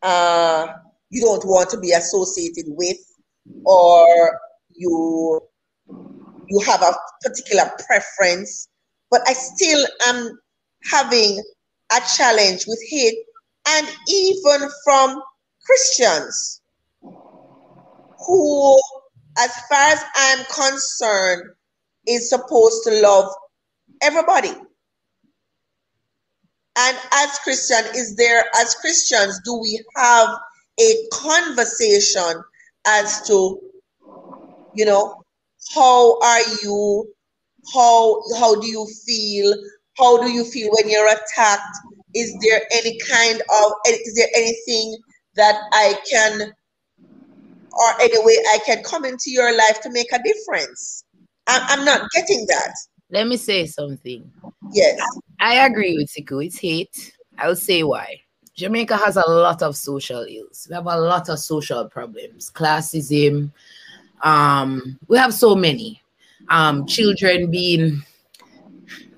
uh, you don't want to be associated with or you you have a particular preference but i still am having a challenge with hate and even from christians who as far as i'm concerned is supposed to love everybody and as Christian, is there, as Christians, do we have a conversation as to, you know, how are you? How how do you feel? How do you feel when you're attacked? Is there any kind of is there anything that I can or any way I can come into your life to make a difference? I'm, I'm not getting that. Let me say something. Yes. I agree with Sekou. It's hate. I'll say why. Jamaica has a lot of social ills. We have a lot of social problems. Classism. Um, we have so many. Um, children being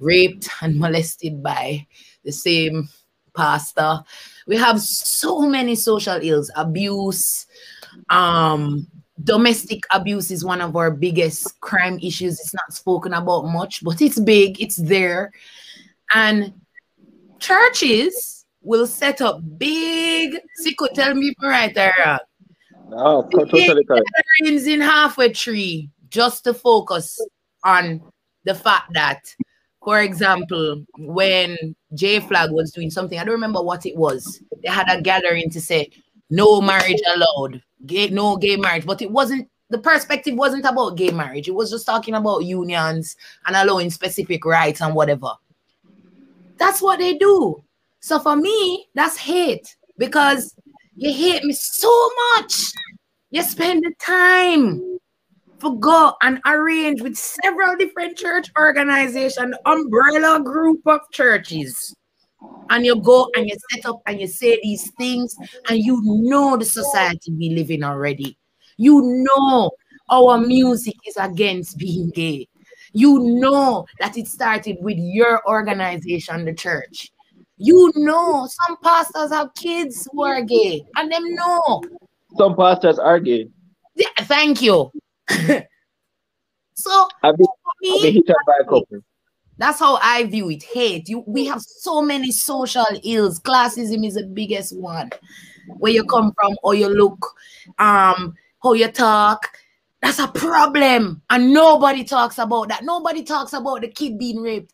raped and molested by the same pastor. We have so many social ills, abuse, um, domestic abuse is one of our biggest crime issues. It's not spoken about much, but it's big, it's there. And churches will set up big, Sekou, tell me right there. Oh, totally in Half Way Tree just to focus on the fact that for example, when J-FLAG was doing something, I don't remember what it was. They had a gathering to say no marriage allowed, gay, no gay marriage, but it wasn't the perspective wasn't about gay marriage. It was just talking about unions and allowing specific rights and whatever. That's what they do. So for me, that's hate because you hate me so much. You spend the time to go and arrange with several different church organization, umbrella group of churches. And you go and you set up and you say these things, and you know the society we live in already. You know our music is against being gay. You know that it started with your organization, the church. You know some pastors have kids who are gay, and them know. Some pastors are gay. Yeah, thank you. so I've been, me, I've been hit by a couple. That's how I view it. Hate. You we have so many social ills. Classism is the biggest one. Where you come from, or you look, um, how you talk. That's a problem. And nobody talks about that. Nobody talks about the kid being raped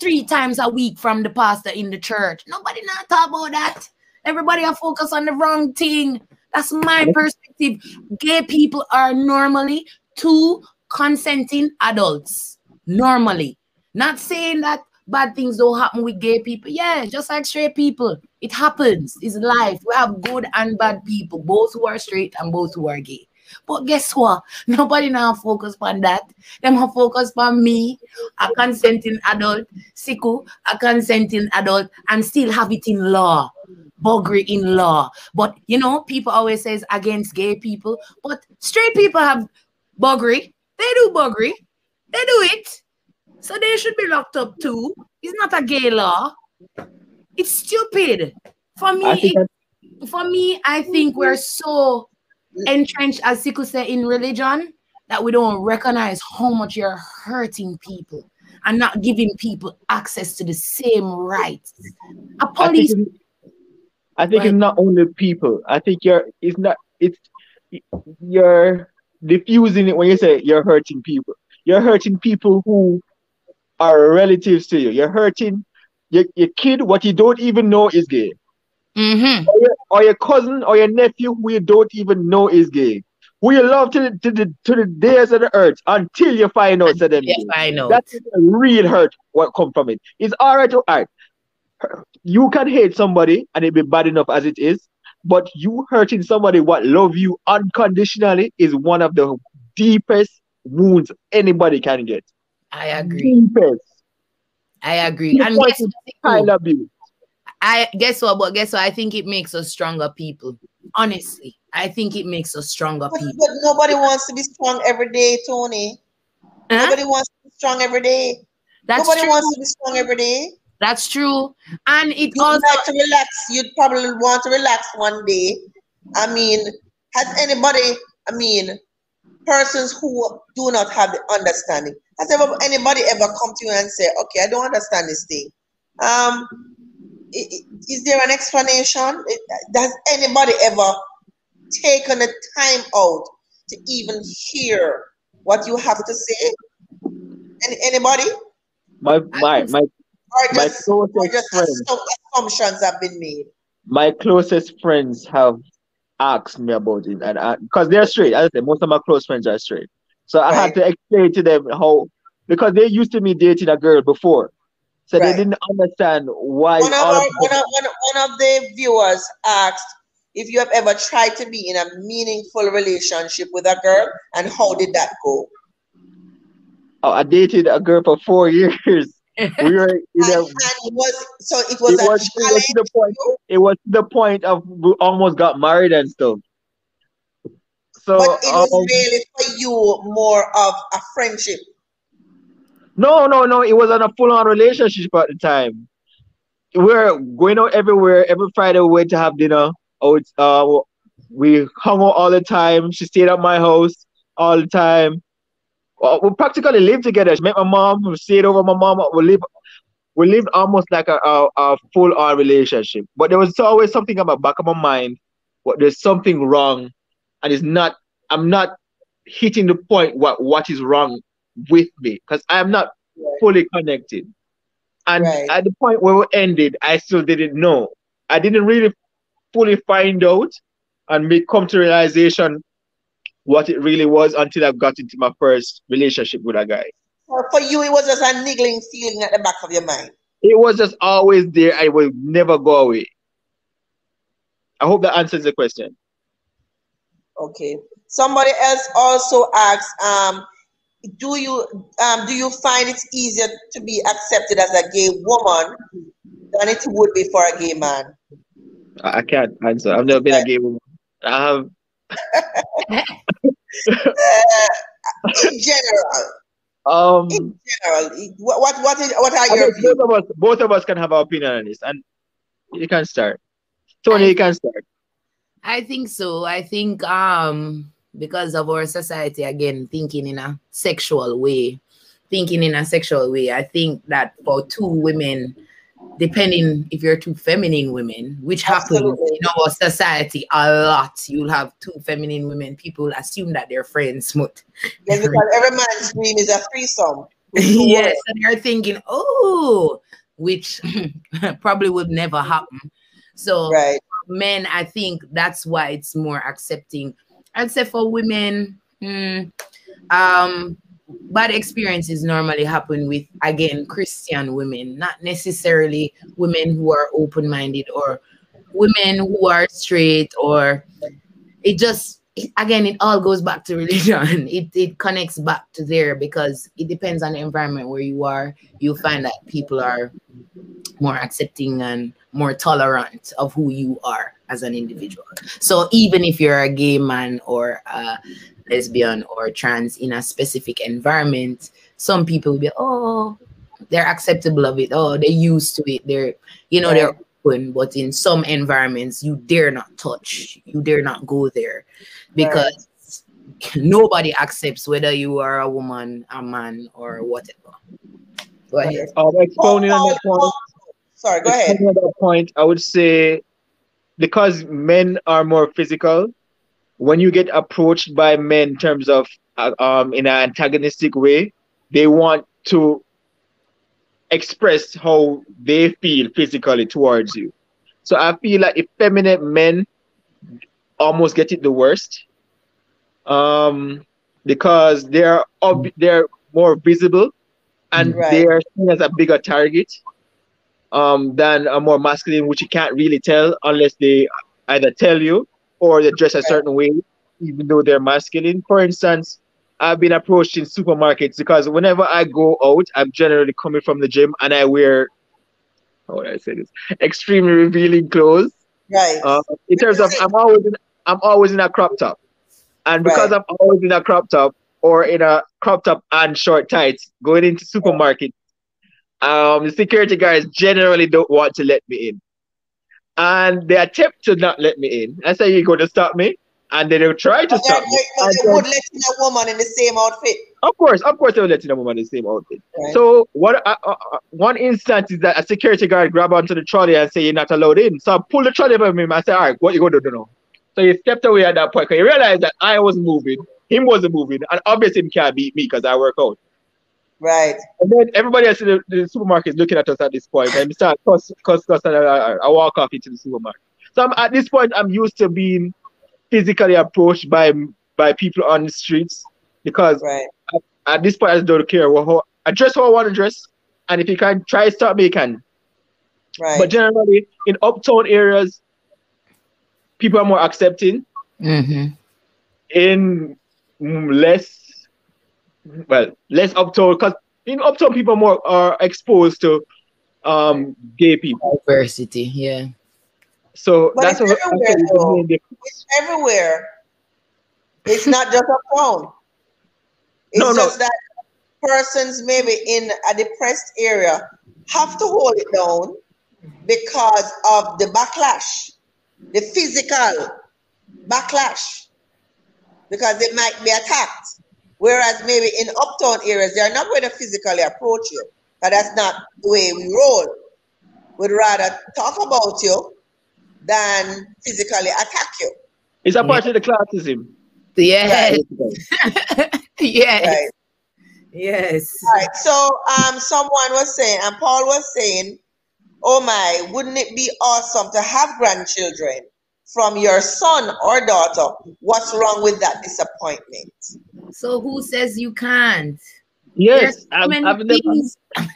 three times a week from the pastor in the church. Nobody not talk about that. Everybody are focused on the wrong thing. That's my perspective. Gay people are normally two consenting adults. Normally. Not saying that bad things don't happen with gay people. Yeah, just like straight people. It happens. It's life. We have good and bad people, both who are straight and both who are gay. But guess what? Nobody now focus on that. Them have focus on me, a consenting adult, Sekou, a consenting adult, and still have it in law. Buggery in law. But you know, people always says against gay people, but straight people have buggery. They do buggery. They do it. So they should be locked up too. It's not a gay law. It's stupid. For me, it, for me, I think we're so entrenched, as Sekou said, in religion that we don't recognize how much you're hurting people and not giving people access to the same rights. A police. I think, right. it's not only people. I think you're. It's not. It's you're diffusing it when you say you're hurting people. You're hurting people who are relatives to you. You're hurting your, your kid, what you don't even know is gay. Mm-hmm. Or, your, or, your, cousin or your nephew who you don't even know is gay. Who you love to the, to the, to the days of the earth until you find out that them. Yes, I know. That's real hurt what come from it. It's all right to all right. You can hate somebody and it be bad enough as it is, but you hurting somebody what love you unconditionally is one of the deepest wounds anybody can get. I agree. Deepest. I agree. And guess what? abuse. I guess what, but guess what? I think it makes us stronger people. Honestly, I think it makes us stronger but, people. But nobody wants to be strong every day, Tony. Huh? Nobody wants to be strong every day. That's nobody true. wants to be strong every day. That's true. And it you'd also like to relax. You'd probably want to relax one day. I mean, has anybody, I mean, persons who do not have the understanding, has ever anybody ever come to you and say, okay, I don't understand this thing? Um, is there an explanation? Does anybody ever taken the time out to even hear what you have to say? Any, anybody? My my my or just, my closest just friends, assumptions have been made. My closest friends have asked me about it, and because they're straight, as I say, most of my close friends are straight. So I had to explain to them how because they used to me dating a girl before. So right. they didn't understand why. One of, our, one, of, one, one of the viewers asked if you have ever tried to be in a meaningful relationship with a girl and how did that go? Oh, I dated a girl for four years. We were you know, and, and was so it was, it was, it was the point it was the point of we almost got married and stuff. So but it was um, really for you more of a friendship. No, no, no. It was on a full on relationship at the time. We were going out everywhere. Every Friday we went to have dinner. Oh, uh, we hung out all the time. She stayed at my house all the time. Well, we practically lived together. She met my mom. We stayed over my mom. We live, we lived almost like a, a, a full on relationship. But there was always something in the back of my mind. What there's something wrong, and it's not. I'm not hitting the point what what is wrong with me because I'm not right. fully connected. And Right. at the point where we ended, I still didn't know. I didn't really fully find out and make come to realization what it really was until I got into my first relationship with a guy. For you, it was just a niggling feeling at the back of your mind. It was just always there. I will never go away. I hope that answers the question. Okay. Somebody else also asks, um, do you um, do you find it's easier to be accepted as a gay woman than it would be for a gay man? I can't answer. I've never been a gay woman. I have in general, um in general, what what what, is, what are I your think views? both of us both of us can have our opinion on this. And you can start. Tony, you can start. I think so. I think um because of our society again thinking in a sexual way, thinking in a sexual way. I think that for two women, depending if you're two feminine women, which happens in our society a lot, you'll have two feminine women. People assume that they're friends, but Yes, because every man's dream is a threesome. yes, and they're thinking, oh, which probably would never happen. So Right. men, I think that's why it's more accepting. I'd say for women, hmm, um, bad experiences normally happen with again Christian women, not necessarily women who are open-minded or women who are straight or it just again it all goes back to religion. It, it connects back to there because it depends on the environment where you are. You'll find that people are more accepting and more tolerant of who you are as an individual. So even if you're a gay man or a lesbian or trans in a specific environment some people will be oh they're acceptable of it. Oh they're used to it. They're you know they're open. But in some environments you dare not touch. You dare not go there. Because nobody accepts whether you are a woman a man or whatever. Go ahead. Um, expounding on that Oh, point. oh, Sorry, go ahead. Expounding on that point, I would say because men are more physical, when you get approached by men in terms of uh, um in an antagonistic way, they want to express how they feel physically towards you. So I feel like effeminate men almost get it the worst. Um because they're ob- they're more visible and Right. they are seen as a bigger target um, than a more masculine, which you can't really tell unless they either tell you or they dress a certain way, even though they're masculine. For instance, I've been approached in supermarkets because whenever I go out, I'm generally coming from the gym and I wear, how would I say this, extremely revealing clothes. Right. Uh, in terms of, I'm always in, I'm always in a crop top, and because Right. I'm always in a crop top or in a crop top and short tights, going into supermarket, um, the security guards generally don't want to let me in, and they attempt to not let me in. I say, You're going to stop me?" And then they'll try to But they, stop me. but they would let in a woman in the same outfit. of course, of course, they will let you know woman in the same outfit. Right. So what? Uh, uh, uh, one instance is that a security guard grab onto the trolley and say you're not allowed in. So I pull the trolley from him. I say, all right, what you gonna do now? So he stepped away at that point because he realized that I was moving, him wasn't moving, and obviously he can't beat me because I work out. Right. And then everybody else in the, the supermarket is looking at us at this point, and we start cuss, cuss, cuss, and I, I, I walk off into the supermarket. So I'm, at this point, I'm used to being physically approached by by people on the streets because Right. at this point, I don't care. Well, how, I dress how I want to dress, and if you can try to stop me, you can. Right. But generally, in uptown areas, people are more accepting. Mhm. In mm, less, well, less uptown, because in uptown, people more are exposed to um gay people. diversity yeah So But that's it's what everywhere, that's what though. the main difference. it's everywhere. It's not just uptown. It's No, no. just that persons maybe in a depressed area have to hold it down because of the backlash, the physical backlash, because they might be attacked. Whereas maybe in uptown areas, they are not going to physically approach you. But that's not the way we roll. We'd rather talk about you than physically attack you. It's a part of the classism. yes yes Right. Yes. All right. So um someone was saying, and Paul was saying, Oh my, wouldn't it be awesome to have grandchildren from your son or daughter? What's wrong with that disappointment? So who says you can't? Yes, I've, I've never,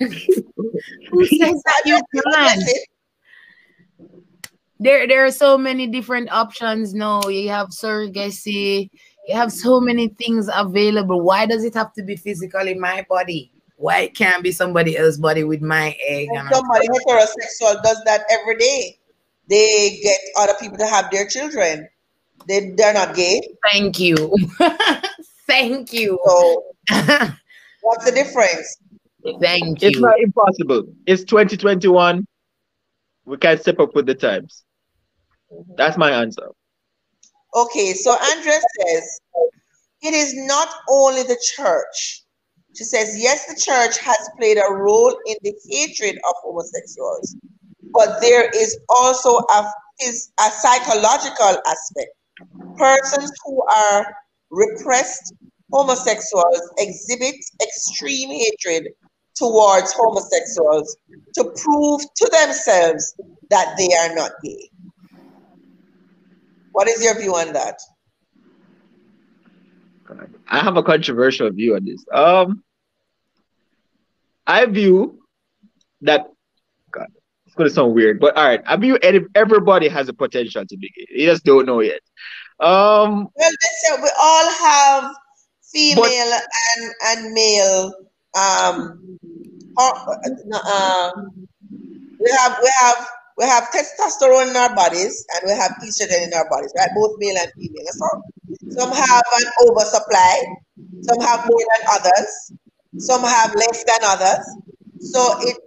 who says that you can't? There, there are so many different options now. You have surrogacy. You have so many things available. Why does it have to be physically my body? Why it can't be somebody else's body with my egg? And And somebody heterosexual does that every day. They get other people to have their children. They they're not gay. Thank you. Thank you. So what's the difference? Thank you. it's not impossible. It's 2021. We can't step up with the times. That's my answer. Okay, so Andrea says it is not only the church. She says, yes, the church has played a role in the hatred of homosexuals, but there is also a, is a psychological aspect. Persons who are repressed homosexuals exhibit extreme hatred towards homosexuals to prove to themselves that they are not gay. What is your view on that? I have a controversial view on this. Um, I view that it's gonna sound weird, but all right. I mean, everybody has a potential to be gay. You just don't know yet. Um, Well, listen, we all have female and, and male. Um, uh, we have we have we have testosterone in our bodies and we have estrogen in our bodies, right? Both male and female. So some have an oversupply, some have more than others, some have less than others. So it,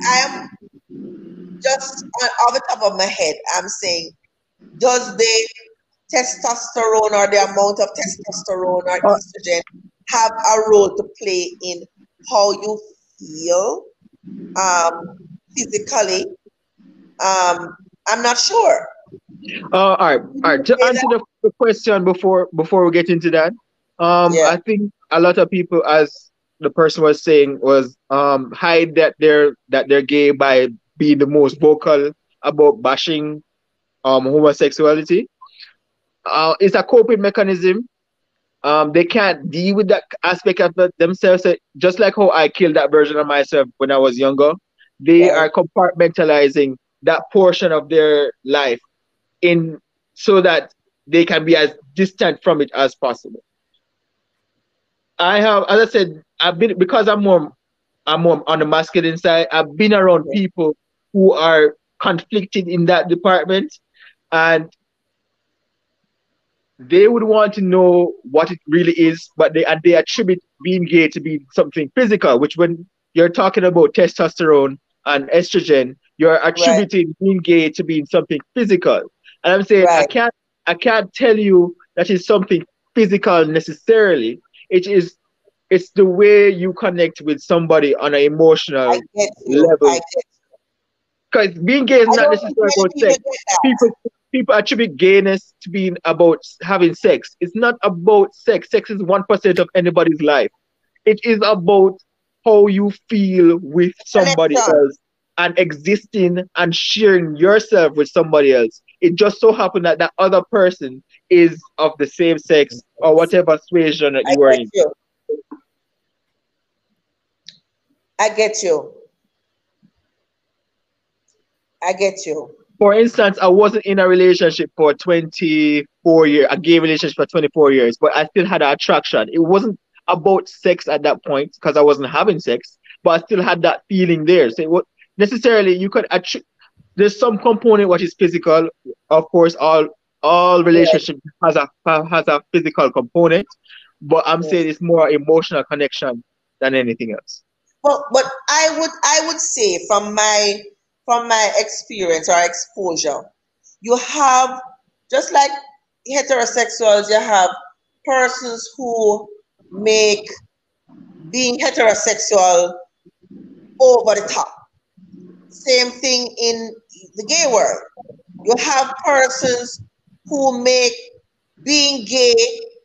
I am just on, off the top of my head. I'm saying, does the testosterone or the amount of testosterone or Uh, estrogen have a role to play in how you feel um, physically? Um, I'm not sure. uh, all right, all right. To answer the, the question before before we get into that, um, Yeah. I think a lot of people, as the person was saying, was um hide that they're that they're gay by the most vocal about bashing um homosexuality. Uh, it's a coping mechanism. Um, they can't deal with that aspect of themselves. So Just like how I killed that version of myself when I was younger, they Yeah. are compartmentalizing that portion of their life in so that they can be as distant from it as possible. I have, as I said, I've been because I'm more, I'm more on the masculine side. I've been around Yeah. people who are conflicted in that department, and they would want to know what it really is, but they and they attribute being gay to be something physical, which when you're talking about testosterone and estrogen, you're attributing being gay to being something physical. And I'm saying I can't I can't tell you that is something physical necessarily. It is it's the way you connect with somebody on an emotional I get you. level. I because being gay is I not necessarily about people sex. People people attribute gayness to being about having sex. It's not about sex. Sex is one percent of anybody's life. It is about how you feel with somebody else and existing and sharing yourself with somebody else. It just so happened that that other person is of the same sex or whatever suasion that I you are in. you. I get you. I get you. For instance, I wasn't in a relationship for 24 years, a gay relationship for 24 years, but I still had an attraction. It wasn't about sex at that point because I wasn't having sex, but I still had that feeling there. So, what necessarily you could attri- there's some component what is physical. Of course, all all relationship has a has a physical component, but I'm Yes. saying it's more emotional connection than anything else. Well, but I would I would say from my from my experience or exposure, you have just like heterosexuals, you have persons who make being heterosexual over the top. Same thing in the gay world. You have persons who make being gay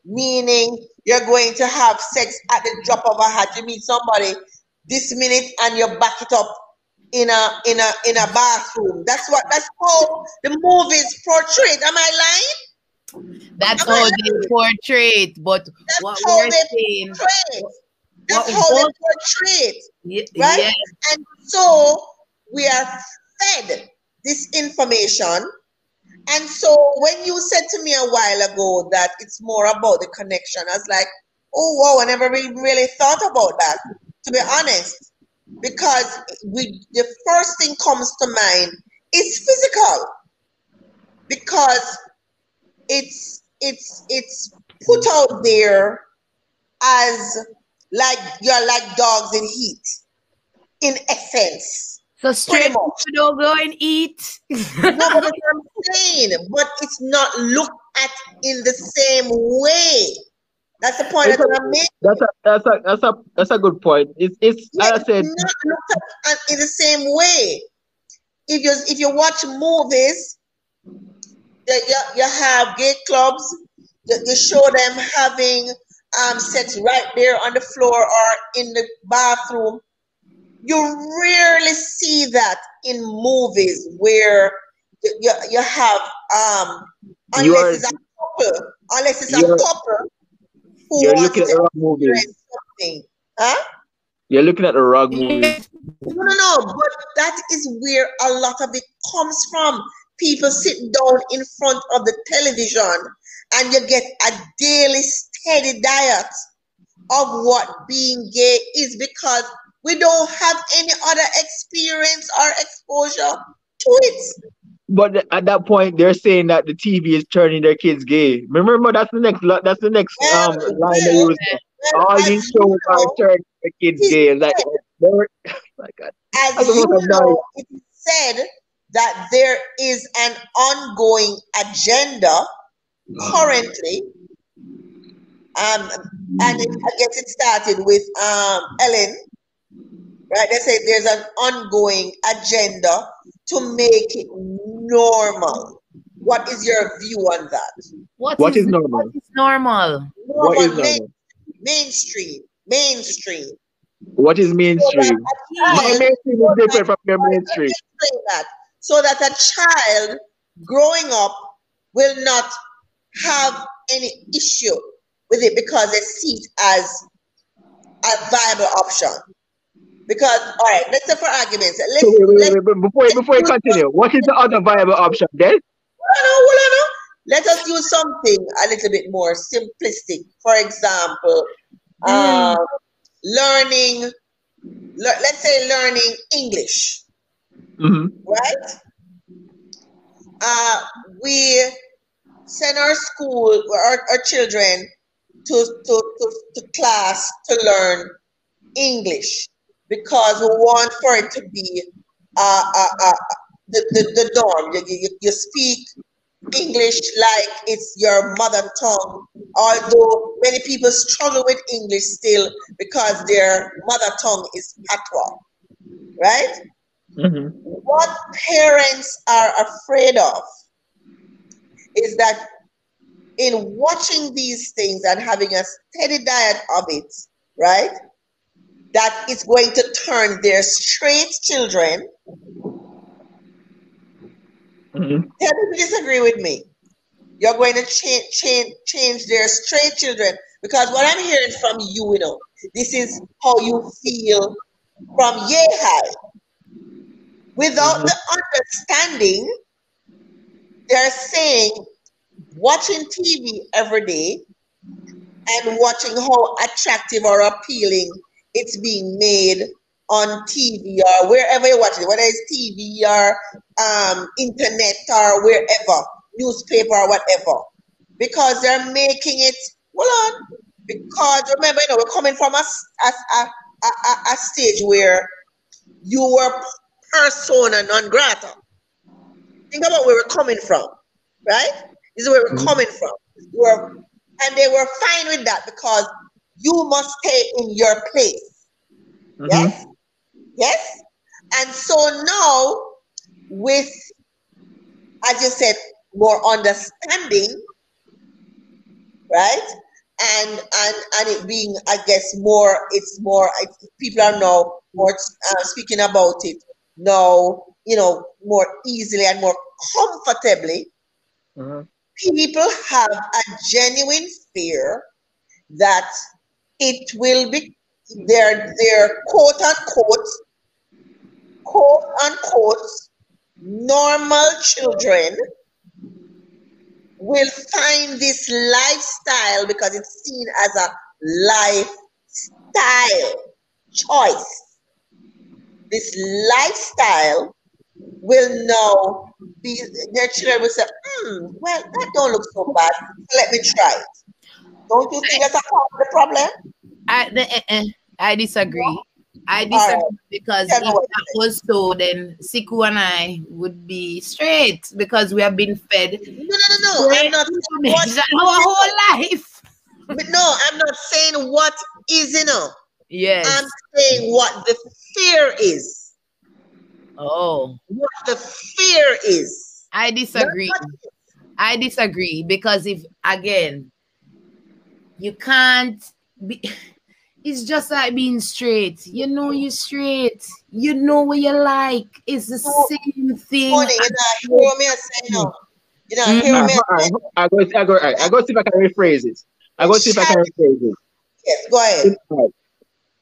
meaning you're going to have sex at the drop of a hat. You meet somebody this minute and you back it up in a in a in a bathroom. That's what that's how the movies portray. Am I lying? That's Am how they portray it. But that's what we're saying, portray That's how they portray it. right? And so we are fed this information. And so when you said to me a while ago that it's more about the connection, I was like, oh wow, I never really, really thought about that, to be honest. Because we the first thing comes to mind is physical. Because it's it's it's put out there as like you're like dogs in heat in essence so straight you don't go and eat. no, but I'm saying, but it's not looked at in the same way. That's the point that I'm making. That's a that's a that's a that's a good point. It's it's yeah, I said not at in the same way. If you if you watch movies, you, you have gay clubs. You, you show them having um sex right there on the floor or in the bathroom you rarely see that in movies where you, you have um unless are, it's a couple unless it's a couple you're looking at the wrong movie huh? You're looking at the wrong movie. no no no but that is where a lot of it comes from. People sit down in front of the television and you get a daily steady diet of what being gay is because we don't have any other experience or exposure to it. But at that point, they're saying that the TV is turning their kids gay. Remember, that's the next. That's the next um, line they use. Well, All these shows are turning their kids gay. Like, oh my God. As you know, it said that there is an ongoing agenda currently um, and it, I guess it started with um, Ellen right? They say there's an ongoing agenda to make it normal. What is your view on that? what, what is, is, normal? What is normal? Normal, what is normal? Main, mainstream, mainstream. What is mainstream? So My mainstream is different from your mainstream. That, so that a child growing up will not have any issue with it because they see it as a viable option. Because, all right, let's say for arguments. Let's, so wait, wait, wait, wait, before, before you continue, what is the other viable option then? no, Let us use something a little bit more simplistic. For example, mm. um, learning, le- let's say learning English. Mm-hmm. Right? Uh, we send our school, our, our children to, to, to, to class to learn English because we want for it to be uh, uh, uh, the, the, the norm. You, you, you speak English like it's your mother tongue, although many people struggle with English still because their mother tongue is patois, right? Mm-hmm. What parents are afraid of is that in watching these things and having a steady diet of it, right? That is going to turn their straight children. Mm-hmm. Tell to disagree with me. You're going to change, change, change their straight children because what I'm hearing from you, you know, this is how you feel from Yehai. Without mm-hmm. the understanding, they're saying watching TV every day and watching how attractive or appealing it's being made on TV or wherever you watch it, whether it's TV or um, internet or wherever, newspaper or whatever, because they're making it. Hold on, because remember, you know, we're coming from a, a, a, a, a stage where you were persona non grata. Think about where we're coming from, right? This is where we're mm-hmm. coming from. We were, and they were fine with that because you must stay in your place. Mm-hmm. Yes? Yes? And so now, with, as you said, more understanding, right? and and and it being i guess more it's more people are now more uh, speaking about it now you know more easily and more comfortably Uh-huh. people have a genuine fear that it will be their their quote unquote quote unquote normal children will find this lifestyle because it's seen as a lifestyle choice. This lifestyle will now be their children will say, hmm, well, that don't look so bad. Let me try it. Don't you think that's a part of the problem? I, the, uh, uh, I disagree. I disagree Alright. because Tell if me that was so, then Sekou and I would be straight because we have been fed No, no, no, no. I'm not saying what our whole life. but no, I'm not saying what is in her. Yes. I'm saying what the fear is. oh, What the fear is. I disagree. I disagree because if again, you can't be. It's just like being straight. You know you're straight. You know what you like. It's the So, same thing. Funny, you know, hear me say no. You know, mm-hmm. hear I, me I, say I go, I go, I go see if I can rephrase it. I go see if I can rephrase it. yes, go ahead.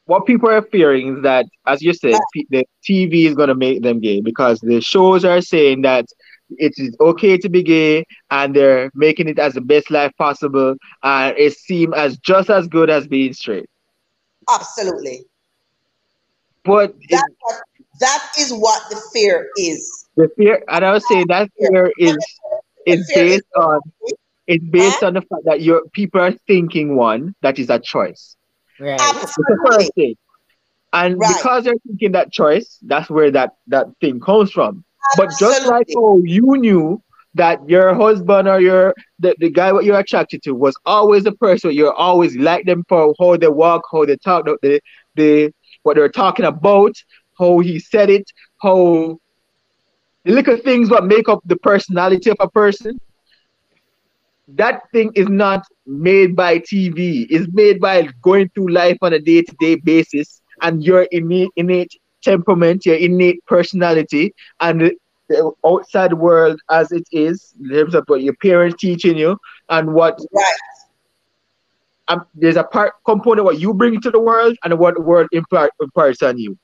What people are fearing is that, as you said, the TV is going to make them gay because the shows are saying that it is okay to be gay and they're making it as the best life possible and it seems as just as good as being straight. Absolutely. But That, what- that is what the fear is. the fear, and I would say that fear is is The fear is- based on it's based on the fact that your people are thinking one that is a choice. Right. It's the Absolutely. first thing. And Right. because they're thinking that choice, that's where that, that thing comes from. But just like how you knew that your husband or your the, the guy what you're attracted to was always the person you're always like them for how they walk, how they talk, the the what they're talking about, how he said it, how the little things what make up the personality of a person. That thing is not made by TV. It's made by going through life on a day-to-day basis and your innate, innate temperament, your innate personality, and the, the outside world as it is, in terms of what your parents teaching you, and what Right. um, there's a part component what you bring to the world and what the world impart, imparts on you.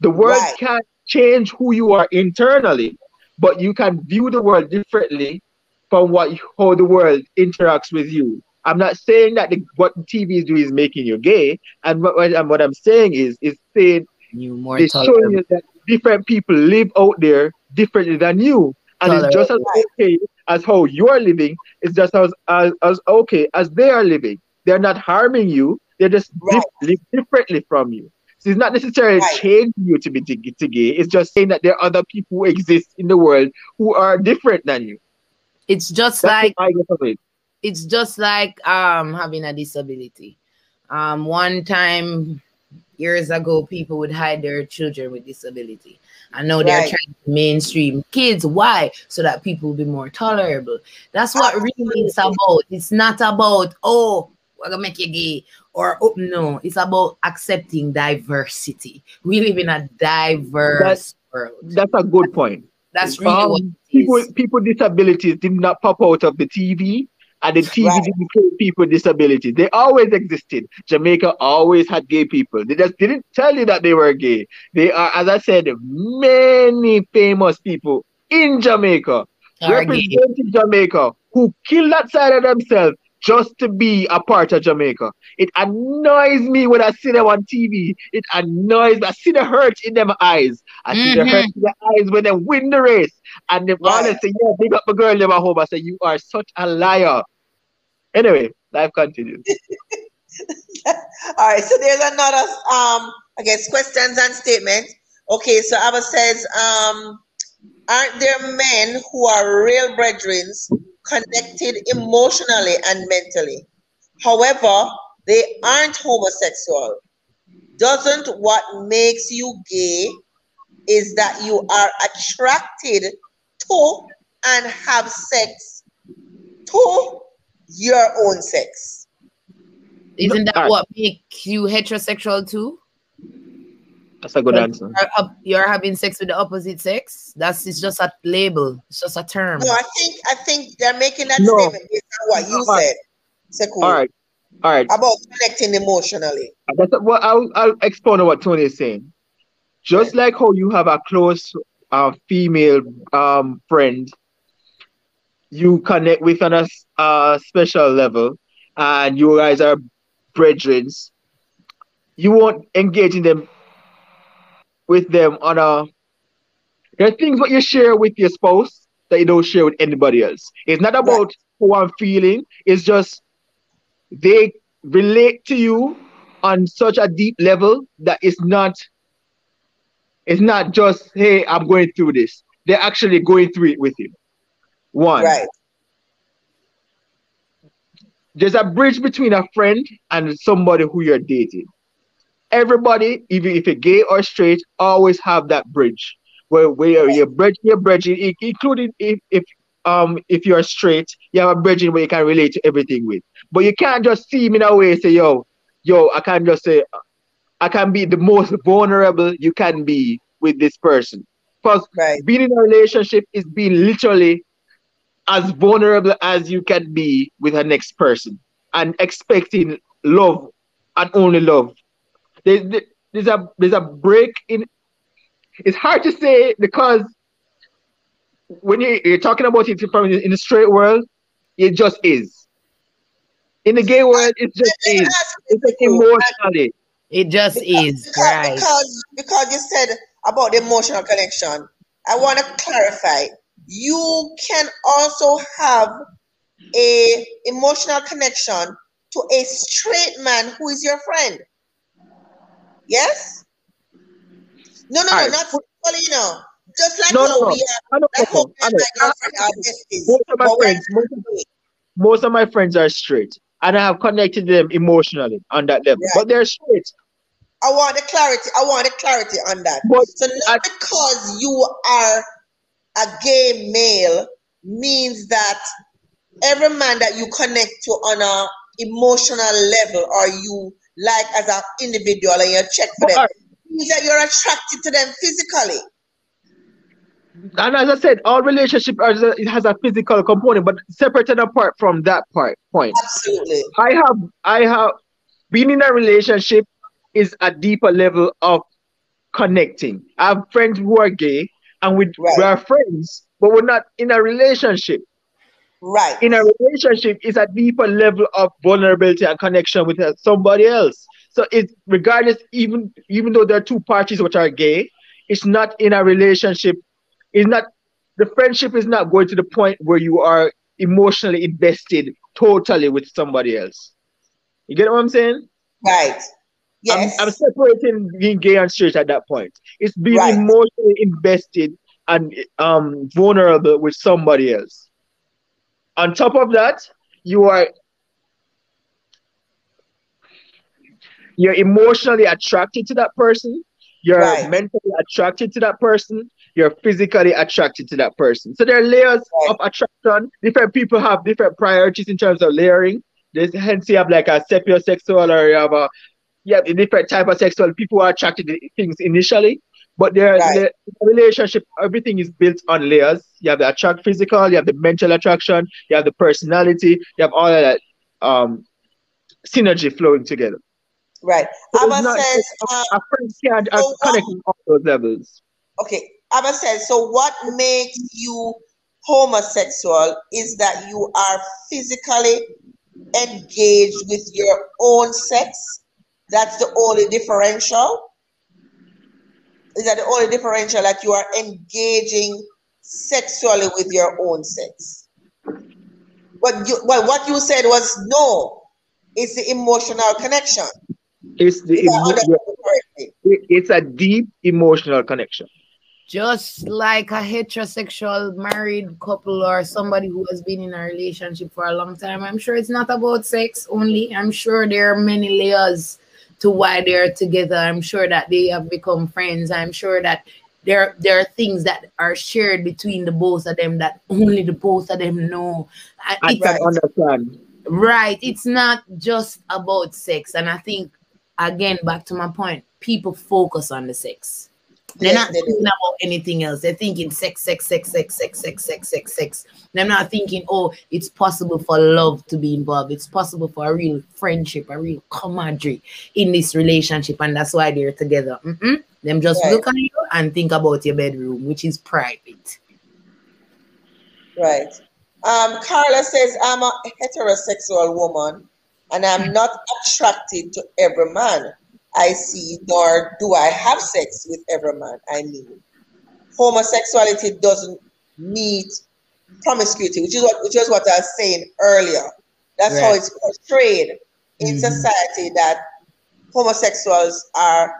The world Right. can't change who you are internally, but you can view the world differently from what how the world interacts with you. I'm not saying that the, what the TV is doing is making you gay, and what, what I'm saying is is saying You more they're showing you that different people live out there differently than you, and it's just as okay as how you're living. It's just as as, as okay as they are living. They're not harming you. They're just Right. live differently from you. So it's not necessarily Right. changing you to be to, to gay. It's just saying that there are other people who exist in the world who are different than you. It's just That's like what I get of it. it's just like um having a disability. Um, one time years ago, people would hide their children with disability. I know they're Right. trying to mainstream kids. Why? So that people will be more tolerable. That's what really it's about. It's not about oh, we're gonna make you gay or oh no. It's about accepting diversity. We live in a diverse world. That's a good point. That's really Um, what people people with disabilities did not pop out of the TV and the TV Right. didn't play people with disabilities. They always existed. Jamaica always had gay people. They just didn't tell you that they were gay. They are, as I said, many famous people in Jamaica representing Jamaica who killed that side of themselves just to be a part of Jamaica. It annoys me when I see them on TV. It annoys me. I see the hurt in them eyes. I see the hurt in their eyes when they win the race. And all they say, yeah, big up the girl in my home. I say, you are such a liar. Anyway, life continues. All right, so there's another um I guess questions and statements. Okay, so Abba says, um, aren't there men who are real brethren connected emotionally and mentally? However, they aren't homosexual. Doesn't what makes you gay is that you are attracted to and have sex to your own sex? Isn't that what makes you heterosexual too? That's a good answer. You're, you're, having sex with the opposite sex. That's it's just a label. It's just a term. No, I think I think they're making that no. statement based on what you said. Sekou. All right. All right. About connecting emotionally. That's well, I'll I'll explain what Tony is saying. Just right. like how you have a close uh, female um, friend, you connect with on a uh, special level, and you guys are brethren. You won't engage in them with them on a there are things what you share with your spouse that you don't share with anybody else. It's not about how I'm feeling, it's just they relate to you on such a deep level that it's not it's not just hey i'm going through this. They're actually going through it with you. One. Right. There's a bridge between a friend and somebody who you're dating everybody, even if you're gay or straight, always have that bridge where where you're bridge, you're bridging, including if, if um if you're straight, you have a bridging where you can relate to everything with. But you can't just see me in a way and say, yo, yo, I can't just say I can be the most vulnerable you can be with this person. Because right. being in a relationship is being literally as vulnerable as you can be with a next person and expecting love and only love there's, there's a there's a break in. It's hard to say because when you, you're talking about it from in the straight world, it just is. In the gay world, it just is. It's emotionally. It just because, is because, right. Because because you said about the emotional connection, I want to clarify. You can also have a emotional connection to a straight man who is your friend. Yes? No, no, no, not fully, you know. Just like no, how no, we are, like my girlfriend are. Most of my friends, most of, most of my friends are straight. And I have connected them emotionally on that level. Right. But they're straight. I want the clarity. I want the clarity on that. But so not I, because you are a gay male means that every man that you connect to on a emotional level or you like as an individual and you check for them, means that you're attracted to them physically. And as I said, all relationship it has a physical component, but separated apart from that part point. Absolutely. I have I have been in a relationship is a deeper level of connecting. I have friends who are gay and we, right. we are friends, but we're not in a relationship. Right. In a relationship, is a deeper level of vulnerability and connection with somebody else. So it's regardless, even even though there are two parties which are gay, it's not in a relationship. It's not the friendship is not going to the point where you are emotionally invested totally with somebody else. You get what I'm saying? Right. Yes. I'm, I'm separating being gay and straight at that point. It's being right. emotionally invested and um vulnerable with somebody else. On top of that, you are you're emotionally attracted to that person, you're right. mentally attracted to that person, you're physically attracted to that person. So there are layers right. of attraction. Different people have different priorities in terms of layering. There's hence you have like a sapiosexual or you have a yeah, a different type of sexual people are attracted to things initially. But there, right. the relationship, everything is built on layers. You have the attract physical, you have the mental attraction, you have the personality, you have all of that um, synergy flowing together. Right. So Abba says uh, a friend can't so connect on all those levels. Okay. Abba says, so what makes you homosexual is that you are physically engaged with your own sex. That's the only differential is that the only differential that you are engaging sexually with your own sex. But you, well, what you said was no, it's the emotional connection. It's the emo- it's a deep emotional connection. Just like a heterosexual married couple or somebody who has been in a relationship for a long time, I'm sure it's not about sex only. I'm sure there are many layers to why they're together. I'm sure that they have become friends. I'm sure that there there are things that are shared between the both of them that only the both of them know. I, can understand. Right. It's not just about sex. And I think, again, back to my point, people focus on the sex. They're Yes, not they do. thinking about anything else. They're thinking sex, sex, sex, sex, sex, sex, sex, sex, sex. They're not thinking, oh, it's possible for love to be involved. It's possible for a real friendship, a real camaraderie in this relationship, and that's why they're together. Mm-mm. Them just Right. look at you and think about your bedroom, which is private. Right. Um, Carla says, I'm a heterosexual woman and I'm not attracted to every man I see, nor do I have sex with every man I mean. Homosexuality doesn't meet promiscuity, which is what which is what I was saying earlier. That's how it's portrayed in Mhm. society that homosexuals are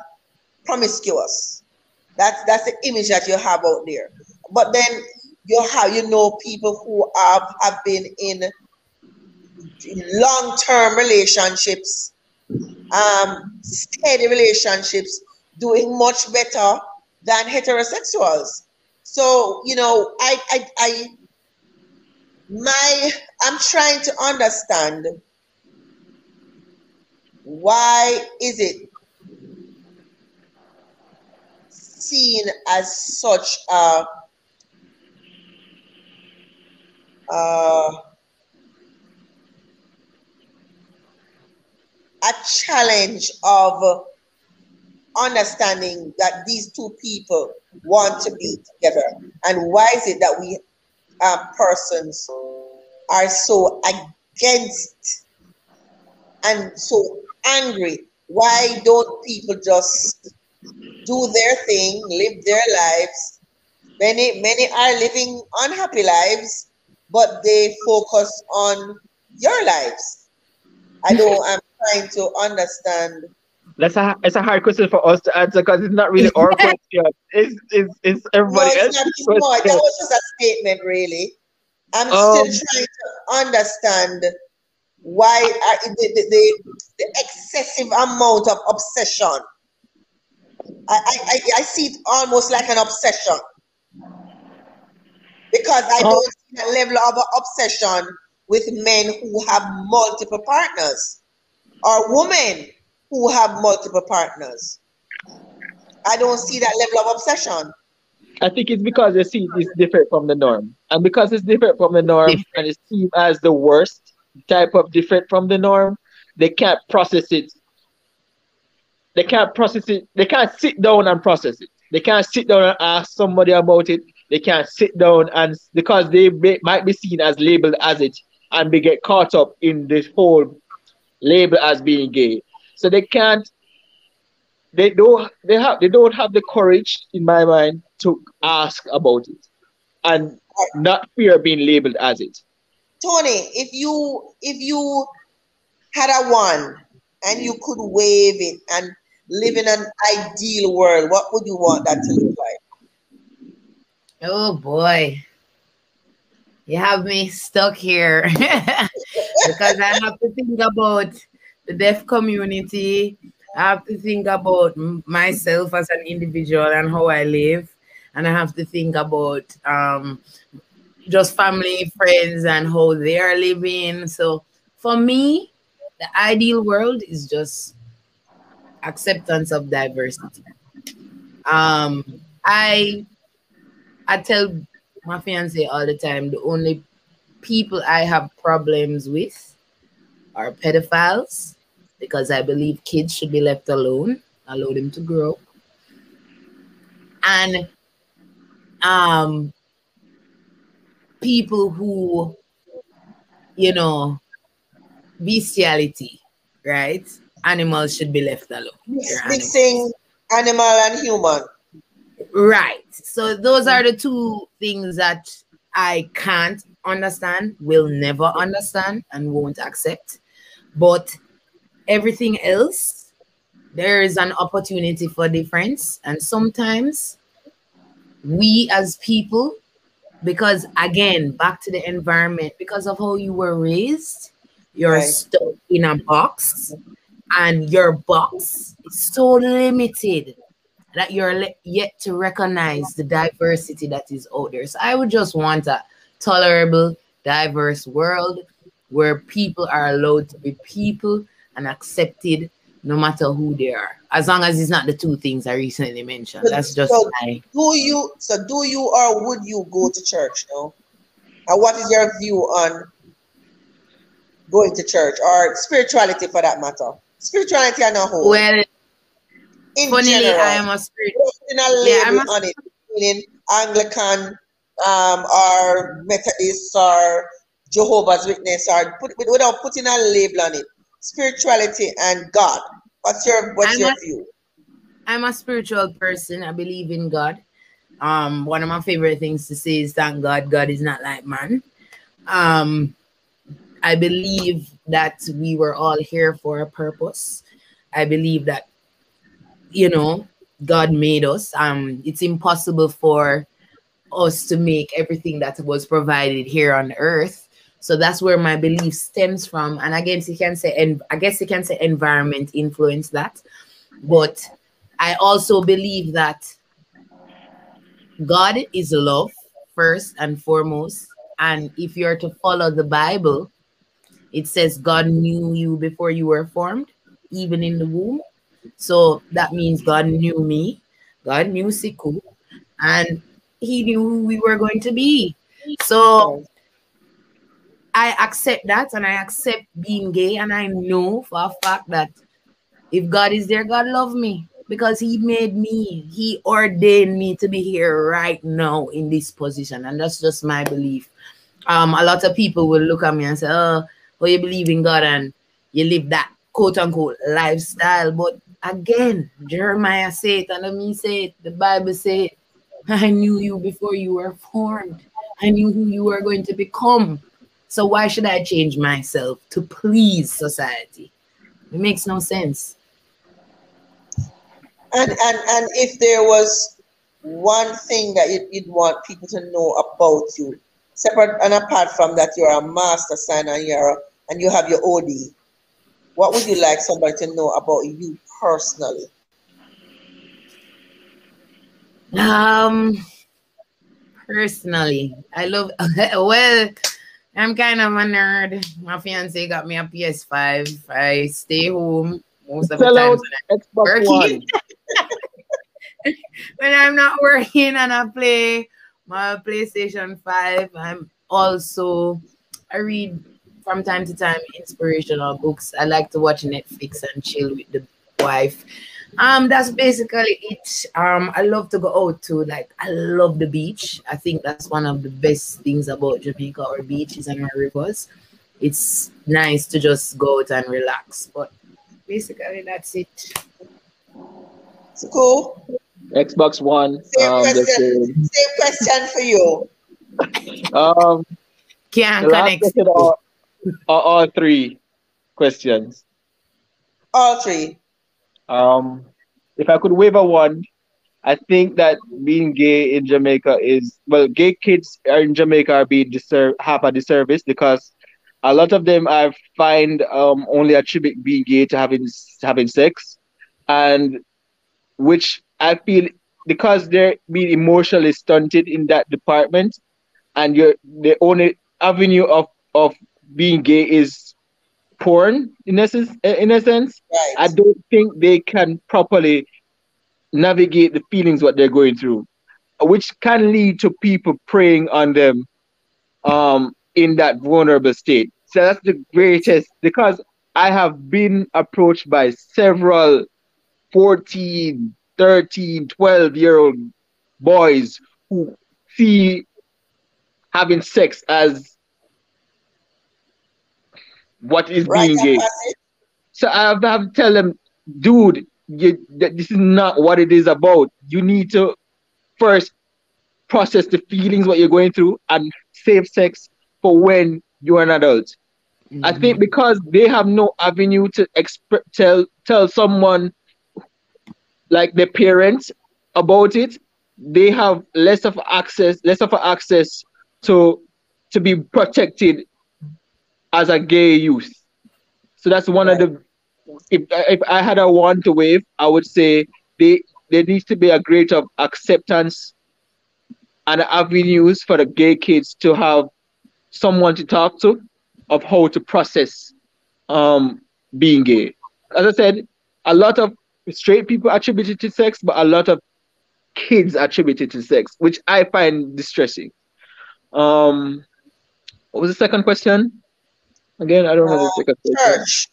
promiscuous. That's that's the image that you have out there. But then you have you know people who have, have been in long-term relationships, um, steady relationships, doing much better than heterosexuals. So you know, I I, I my I'm trying to understand why is it seen as such a uh, a challenge of understanding that these two people want to be together. And why is it that we uh, persons are so against and so angry? Why don't people just do their thing live their lives? Many many are living unhappy lives but they focus on your lives. I don't i'm trying to understand. That's a it's a hard question for us to answer because it's not really our question. It's it's, it's no everybody it's else's not more, that was just a statement really. I'm Um, still trying to understand why are, the, the, the, the excessive amount of obsession. I, I, I, I see it almost like an obsession. Because I Oh. don't see a level of obsession with men who have multiple partners or women who have multiple partners. I don't see that level of obsession. I think it's because they see it's different from the norm, and because it's different from the norm and it's seen as the worst type of different from the norm, they can't process it. They can't process it. They can't sit down and process it. They can't sit down and ask somebody about it. They can't sit down and because they may, might be seen as labeled as it, and they get caught up in this whole label as being gay. So they can't. They don't. They have. They don't have the courage, in my mind, to ask about it, and not fear being labeled as it. Tony, if you if you had a one and you could wave it and live in an ideal world, what would you want that to look like? Oh boy. You have me stuck here because I have to think about the deaf community. I have to think about myself as an individual and how I live. And I have to think about um, just family, friends, and how they are living. So for me, the ideal world is just acceptance of diversity. Um, I I tell my fiance all the time the only people I have problems with are pedophiles because I believe kids should be left alone, allow them to grow. And um people who you know bestiality, right? Animals should be left alone. Mixing animal and human. Right. So those are the two things that I can't understand, will never understand, and won't accept. But everything else, there is an opportunity for difference. And sometimes we as people, because again, back to the environment, because of how you were raised, you're Right. stuck in a box, and your box is so limited that you're yet to recognize the diversity that is out there. So I would just want a tolerable, diverse world where people are allowed to be people and accepted no matter who they are, as long as it's not the two things I recently mentioned. That's just so my. Do you so do you or would you go to church? No. And what is your view on going to church or spirituality for that matter? Spirituality and a whole. Well, in funnily, general, I am a spirit. putting a label Yeah, I'm a- meaning Anglican um, or Methodist or Jehovah's Witness or put, without putting a label on it. Spirituality and God. What's your what's I'm your a- view? I'm a spiritual person. I believe in God. Um, one of my favorite things to say is thank God God is not like man. Um, I believe that we were all here for a purpose. I believe that you know God made us. Um, it's impossible for us to make everything that was provided here on earth. So that's where my belief stems from. And I guess you can say, and I guess you can say environment influenced that. But I also believe that God is love first and foremost. And if you're to follow the Bible, it says God knew you before you were formed, even in the womb. So that means God knew me, God knew Sekou, and He knew who we were going to be. So I accept that and I accept being gay, and I know for a fact that if God is there, God love me because He made me, He ordained me to be here right now in this position, and that's just my belief. Um, a lot of people will look at me and say, "Oh, well, you believe in God and you live that quote unquote lifestyle," but again, Jeremiah said it, and me say it, the Bible said, "I knew you before you were formed. I knew who you were going to become." So why should I change myself to please society? It makes no sense. And and and if there was one thing that you'd, you'd want people to know about you, separate and apart from that, you're a master signer and you're a, and you have your OD. What would you like somebody to know about you personally? Um, personally, I love. well, I'm kind of a nerd. My fiance got me a PS5. I stay home most of the time Xbox One. working. when I'm not working and I play my PlayStation 5. I'm also I read from time to time inspirational books. I like to watch Netflix and chill with the wife. Um, that's basically it. Um, I love to go out to like I love the beach. I think that's one of the best things about Jamaica or beaches and our rivers. It's nice to just go out and relax. But basically that's it. It's cool. Xbox One. Same Um, the question. same. Same question for you. um, Can't connect. question are, are all three questions. All three. Um, if I could wave a wand, I think that being gay in Jamaica is well, gay kids in Jamaica are being deserve have a disservice because a lot of them I find um only attribute being gay to having having sex, and which I feel because they're being emotionally stunted in that department, and you're the only avenue of of being gay is porn in essence in a sense Right. I don't think they can properly navigate the feelings what they're going through, which can lead to people preying on them um, in that vulnerable state. So that's the greatest because I have been approached by several 14, 13, 12 year old boys who see having sex as what is right. being gay. So I have, have to tell them, dude, you, this is not what it is about. You need to first process the feelings what you're going through and save sex for when you're an adult. I think mm-hmm. because they have no avenue to exp- tell tell someone like their parents about it, they have less of access, less of access to to be protected as a gay youth. So that's one of the if if I had a one to wave, I would say they there needs to be a greater acceptance and avenues for the gay kids to have someone to talk to of how to process um, being gay. As I said, a lot of straight people attribute it to sex, but a lot of kids attribute it to sex, which I find distressing. Um, what was the second question? Again, I don't know the second question. Church.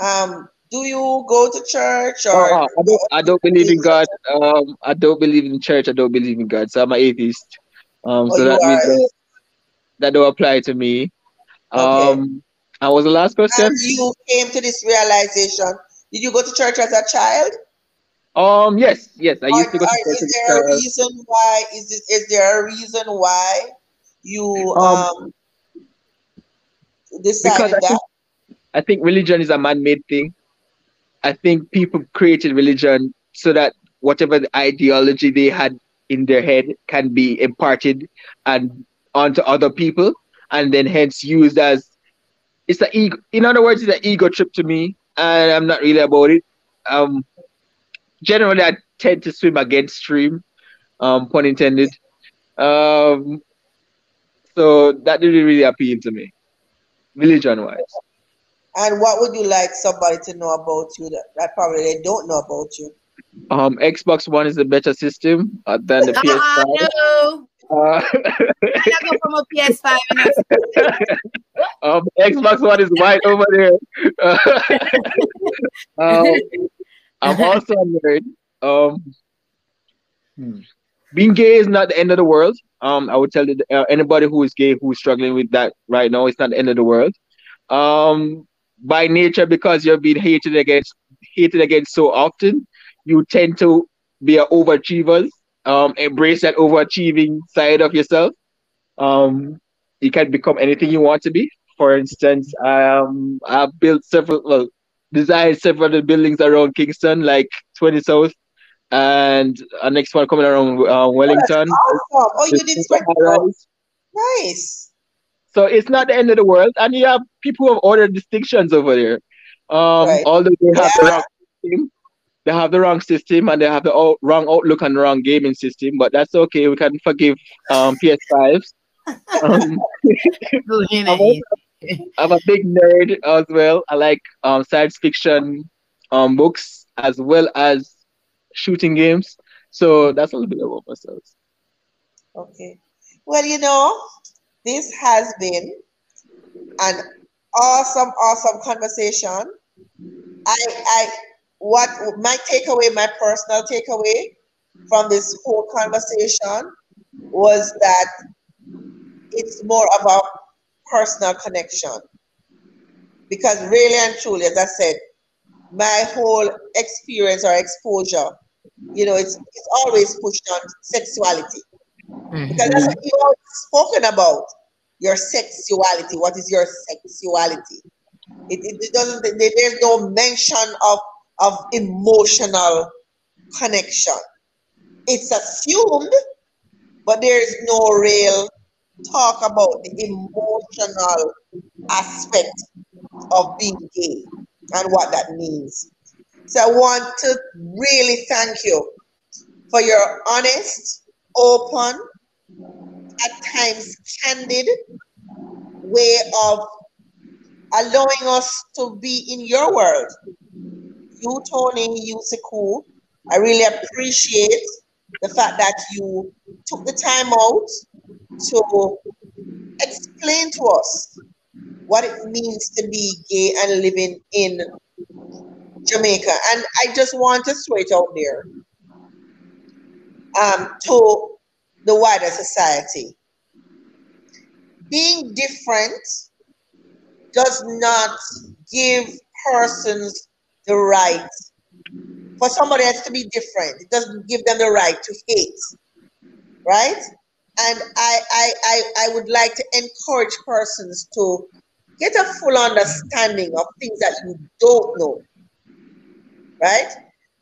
Um, do you go to church or? Oh, I don't. I don't believe in God. Um, I don't believe in church. I don't believe in God. So I'm an atheist. Um, oh, so that means that, that don't apply to me. Okay. Um, and was the last person. And you came to this realization. Did you go to church as a child? Um. Yes. Yes. I used to go to church. Is there a reason why? Is it, is there a reason why you um, um decided I that? Think, I think religion is a man-made thing. I think people created religion so that whatever the ideology they had in their head can be imparted and onto other people and then hence used as it's an ego in other words it's an ego trip to me and i'm not really about it um generally i tend to swim against stream um pun intended um so that didn't really appeal to me religion wise and what would you like somebody to know about you that, that probably they don't know about you? Um, Xbox One is a better system uh, than the PS5. no. Uh, I go from a PS5. um, Xbox One is right over there. um, I'm also a nerd. Um, hmm. being gay is not the end of the world. Um, I would tell you, uh, anybody who is gay who is struggling with that right now, it's not the end of the world. Um, by nature, because you're being hated against hated against so often, you tend to be an overachiever. Um, embrace that overachieving side of yourself. Um, you can become anything you want to be. For instance, um, I've built several, well, designed several the buildings around Kingston, like 20 South, and a next one coming around uh, Wellington. Oh, awesome. oh you did 20 Nice. So it's not the end of the world. And you have people who have ordered distinctions over there. Um, right. Although they have yeah. the wrong system, they have the wrong system and they have the out, wrong outlook and the wrong gaming system. But that's okay. We can forgive um, PS5s. Um, I'm a big nerd as well. I like um, science fiction um, books as well as shooting games. So that's a little bit about ourselves. Okay. Well, you know, this has been an awesome, awesome conversation. I, I, what my takeaway, my personal takeaway from this whole conversation was that it's more about personal connection. Because really and truly, as I said, my whole experience or exposure, you know, it's, it's always pushed on sexuality. Mm-hmm. Because that's what you've spoken about your sexuality. What is your sexuality? It, it, it doesn't. There's no mention of of emotional connection. It's assumed, but there is no real talk about the emotional aspect of being gay and what that means. So I want to really thank you for your honest, open, at times candid way of allowing us to be in your world. You, Tony, you, Sekou, I really appreciate the fact that you took the time out to explain to us what it means to be gay and living in Jamaica. And I just want to throw it out there um, to the wider society. Being different does not give persons the right for somebody else to be different. It doesn't give them the right to hate, right? And I, I, I, I would like to encourage persons to get a full understanding of things that you don't know, right?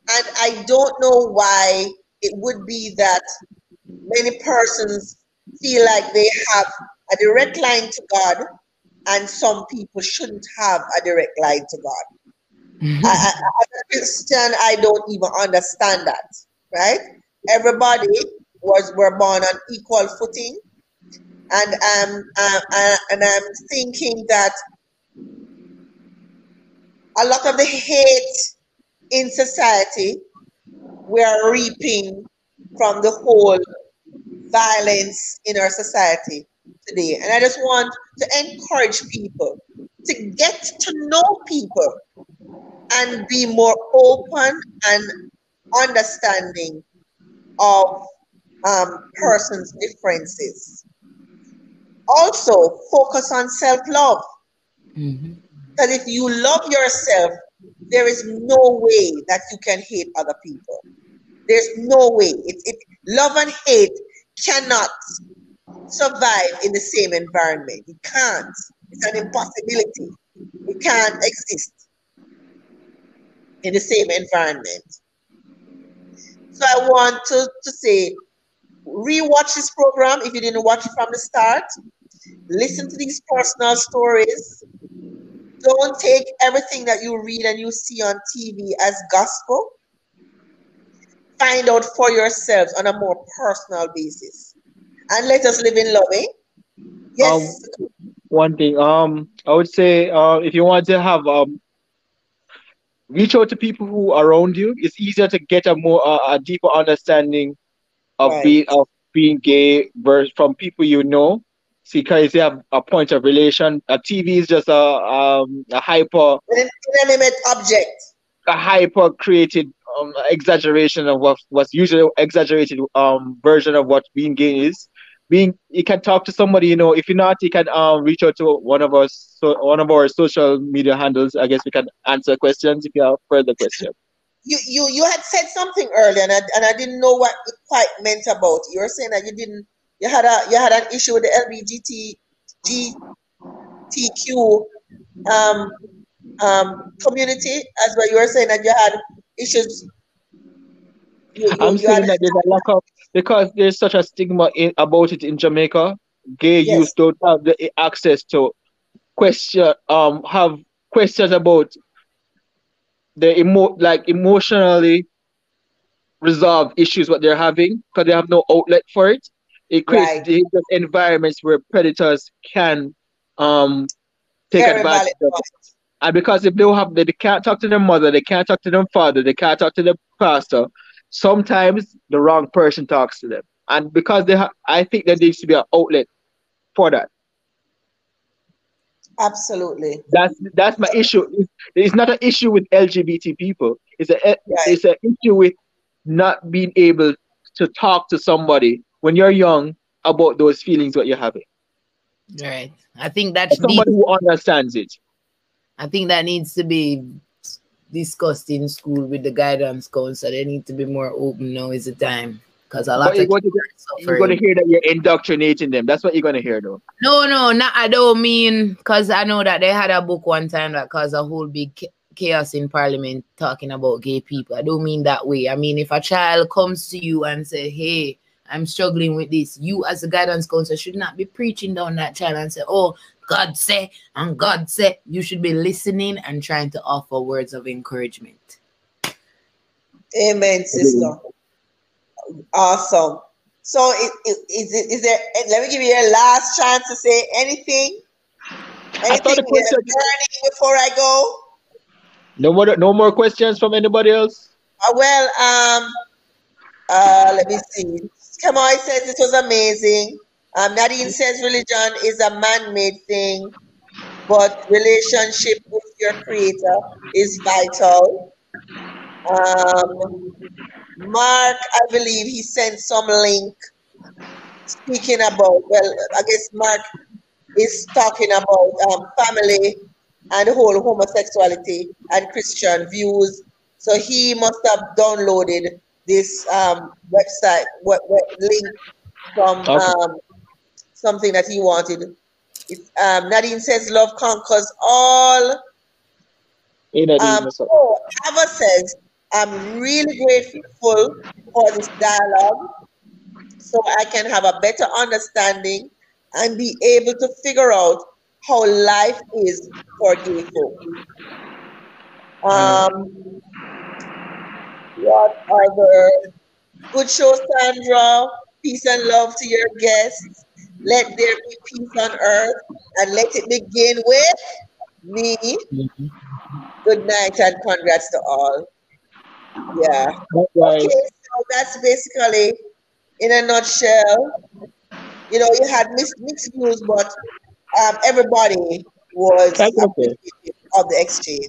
And I don't know why it would be that many persons feel like they have a direct line to God, and some people shouldn't have a direct line to God. Mm-hmm. I, I, as a Christian, I don't even understand that, right? Everybody was were born on equal footing, and um, uh, uh, and I'm thinking that a lot of the hate in society we are reaping from the whole violence in our society today. And I just want to encourage people to get to know people and be more open and understanding of um, persons' differences. Also, focus on self love. Mm-hmm. That if you love yourself, there is no way that you can hate other people. There's no way. It, it, love and hate cannot survive in the same environment. It can't. It's an impossibility. It can't exist in the same environment. So I want to, to say, rewatch this program if you didn't watch it from the start. Listen to these personal stories. Don't take everything that you read and you see on TV as gospel. Find out for yourselves on a more personal basis. And let us live in love, eh? Yes. Um, one thing, um, I would say, uh, if you want to have um, reach out to people who are around you. It's easier to get a more uh, a deeper understanding of right. being of being gay versus from people you know. See, because you have a point of relation. A TV is just a um, a hyper inanimate object. A hyper created um, exaggeration of what was usually exaggerated um version of what being gay is being you can talk to somebody you know if you're not you can um reach out to one of us so one of our social media handles i guess we can answer questions if you have further questions you you you had said something earlier and I, and I didn't know what it quite meant about you were saying that you didn't you had a you had an issue with the lgbtq um um community as well you were saying that you had issues you, you, I'm saying that there's a lack of because there's such a stigma in, about it in Jamaica. Gay yes. youth don't have the access to question, um, have questions about the emo like emotionally resolve issues what they're having because they have no outlet for it. It creates right. environments where predators can um take Very advantage of it. And because if they have they, they can't talk to their mother, they can't talk to their father, they can't talk to their pastor, sometimes the wrong person talks to them. And because they have, I think there needs to be an outlet for that. Absolutely. That's that's my issue. It's, it's not an issue with LGBT people. It's a right. it's an issue with not being able to talk to somebody when you're young about those feelings what you're having. Right. I think that's somebody who understands it. I think that needs to be discussed in school with the guidance counselor. They need to be more open now is the time. Because a lot but of you're, you're going to hear that you're indoctrinating them. That's what you're going to hear, though. No, no, not, I don't mean because I know that they had a book one time that caused a whole big chaos in Parliament talking about gay people. I don't mean that way. I mean, if a child comes to you and say, "Hey, I'm struggling with this," you as a guidance counselor should not be preaching down that child and say, "Oh, God say, and God say, you should be listening and trying to offer words of encouragement. Amen, sister. Awesome. So, is, is, is there? Let me give you a last chance to say anything. Anything question, before I go. No more. No more questions from anybody else. Uh, well, um, uh, let me see. Kamai says this was amazing. Um, Nadine says religion is a man-made thing, but relationship with your creator is vital. Um, Mark, I believe he sent some link speaking about, well, I guess Mark is talking about um, family and whole homosexuality and Christian views. So he must have downloaded this um, website what, what link from okay. um, something that he wanted. It, um, Nadine says, Love conquers all. um, so Ava says, I'm really grateful for this dialogue so I can have a better understanding and be able to figure out how life is for gay folk. Um, what other good show, Sandra? Peace and love to your guests. Let there be peace on earth and let it begin with me. Mm-hmm. Good night and congrats to all. Yeah. Okay, so that's basically in a nutshell. You know, you had mixed, mixed views, but um, everybody was of the exchange.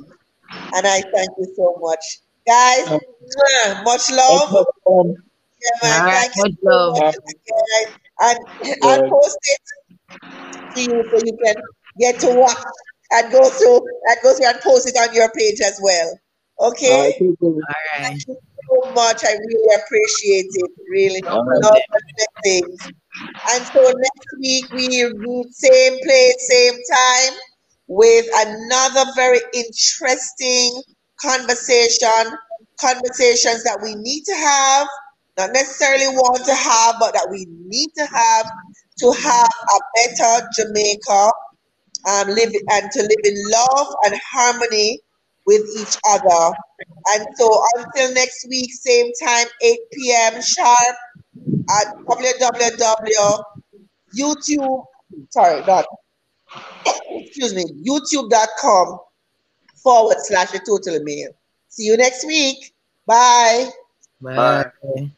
And I thank you so much. Guys, um, much love. Yeah, man, thank you so much. And I'll post it to you so you can get to watch and go through and go through and post it on your page as well. Okay. All right. Thank you so much. I really appreciate it. Really. Love things. And so next week we meet same place, same time with another very interesting conversation. Conversations that we need to have, not necessarily want to have, but that we need to have to have a better Jamaica um, live and to live in love and harmony with each other. And so until next week, same time, 8 p.m. sharp at www.youtube, sorry, dot, excuse me, youtube.com forward slash a total male. See you next week. Bye. Bye. Bye.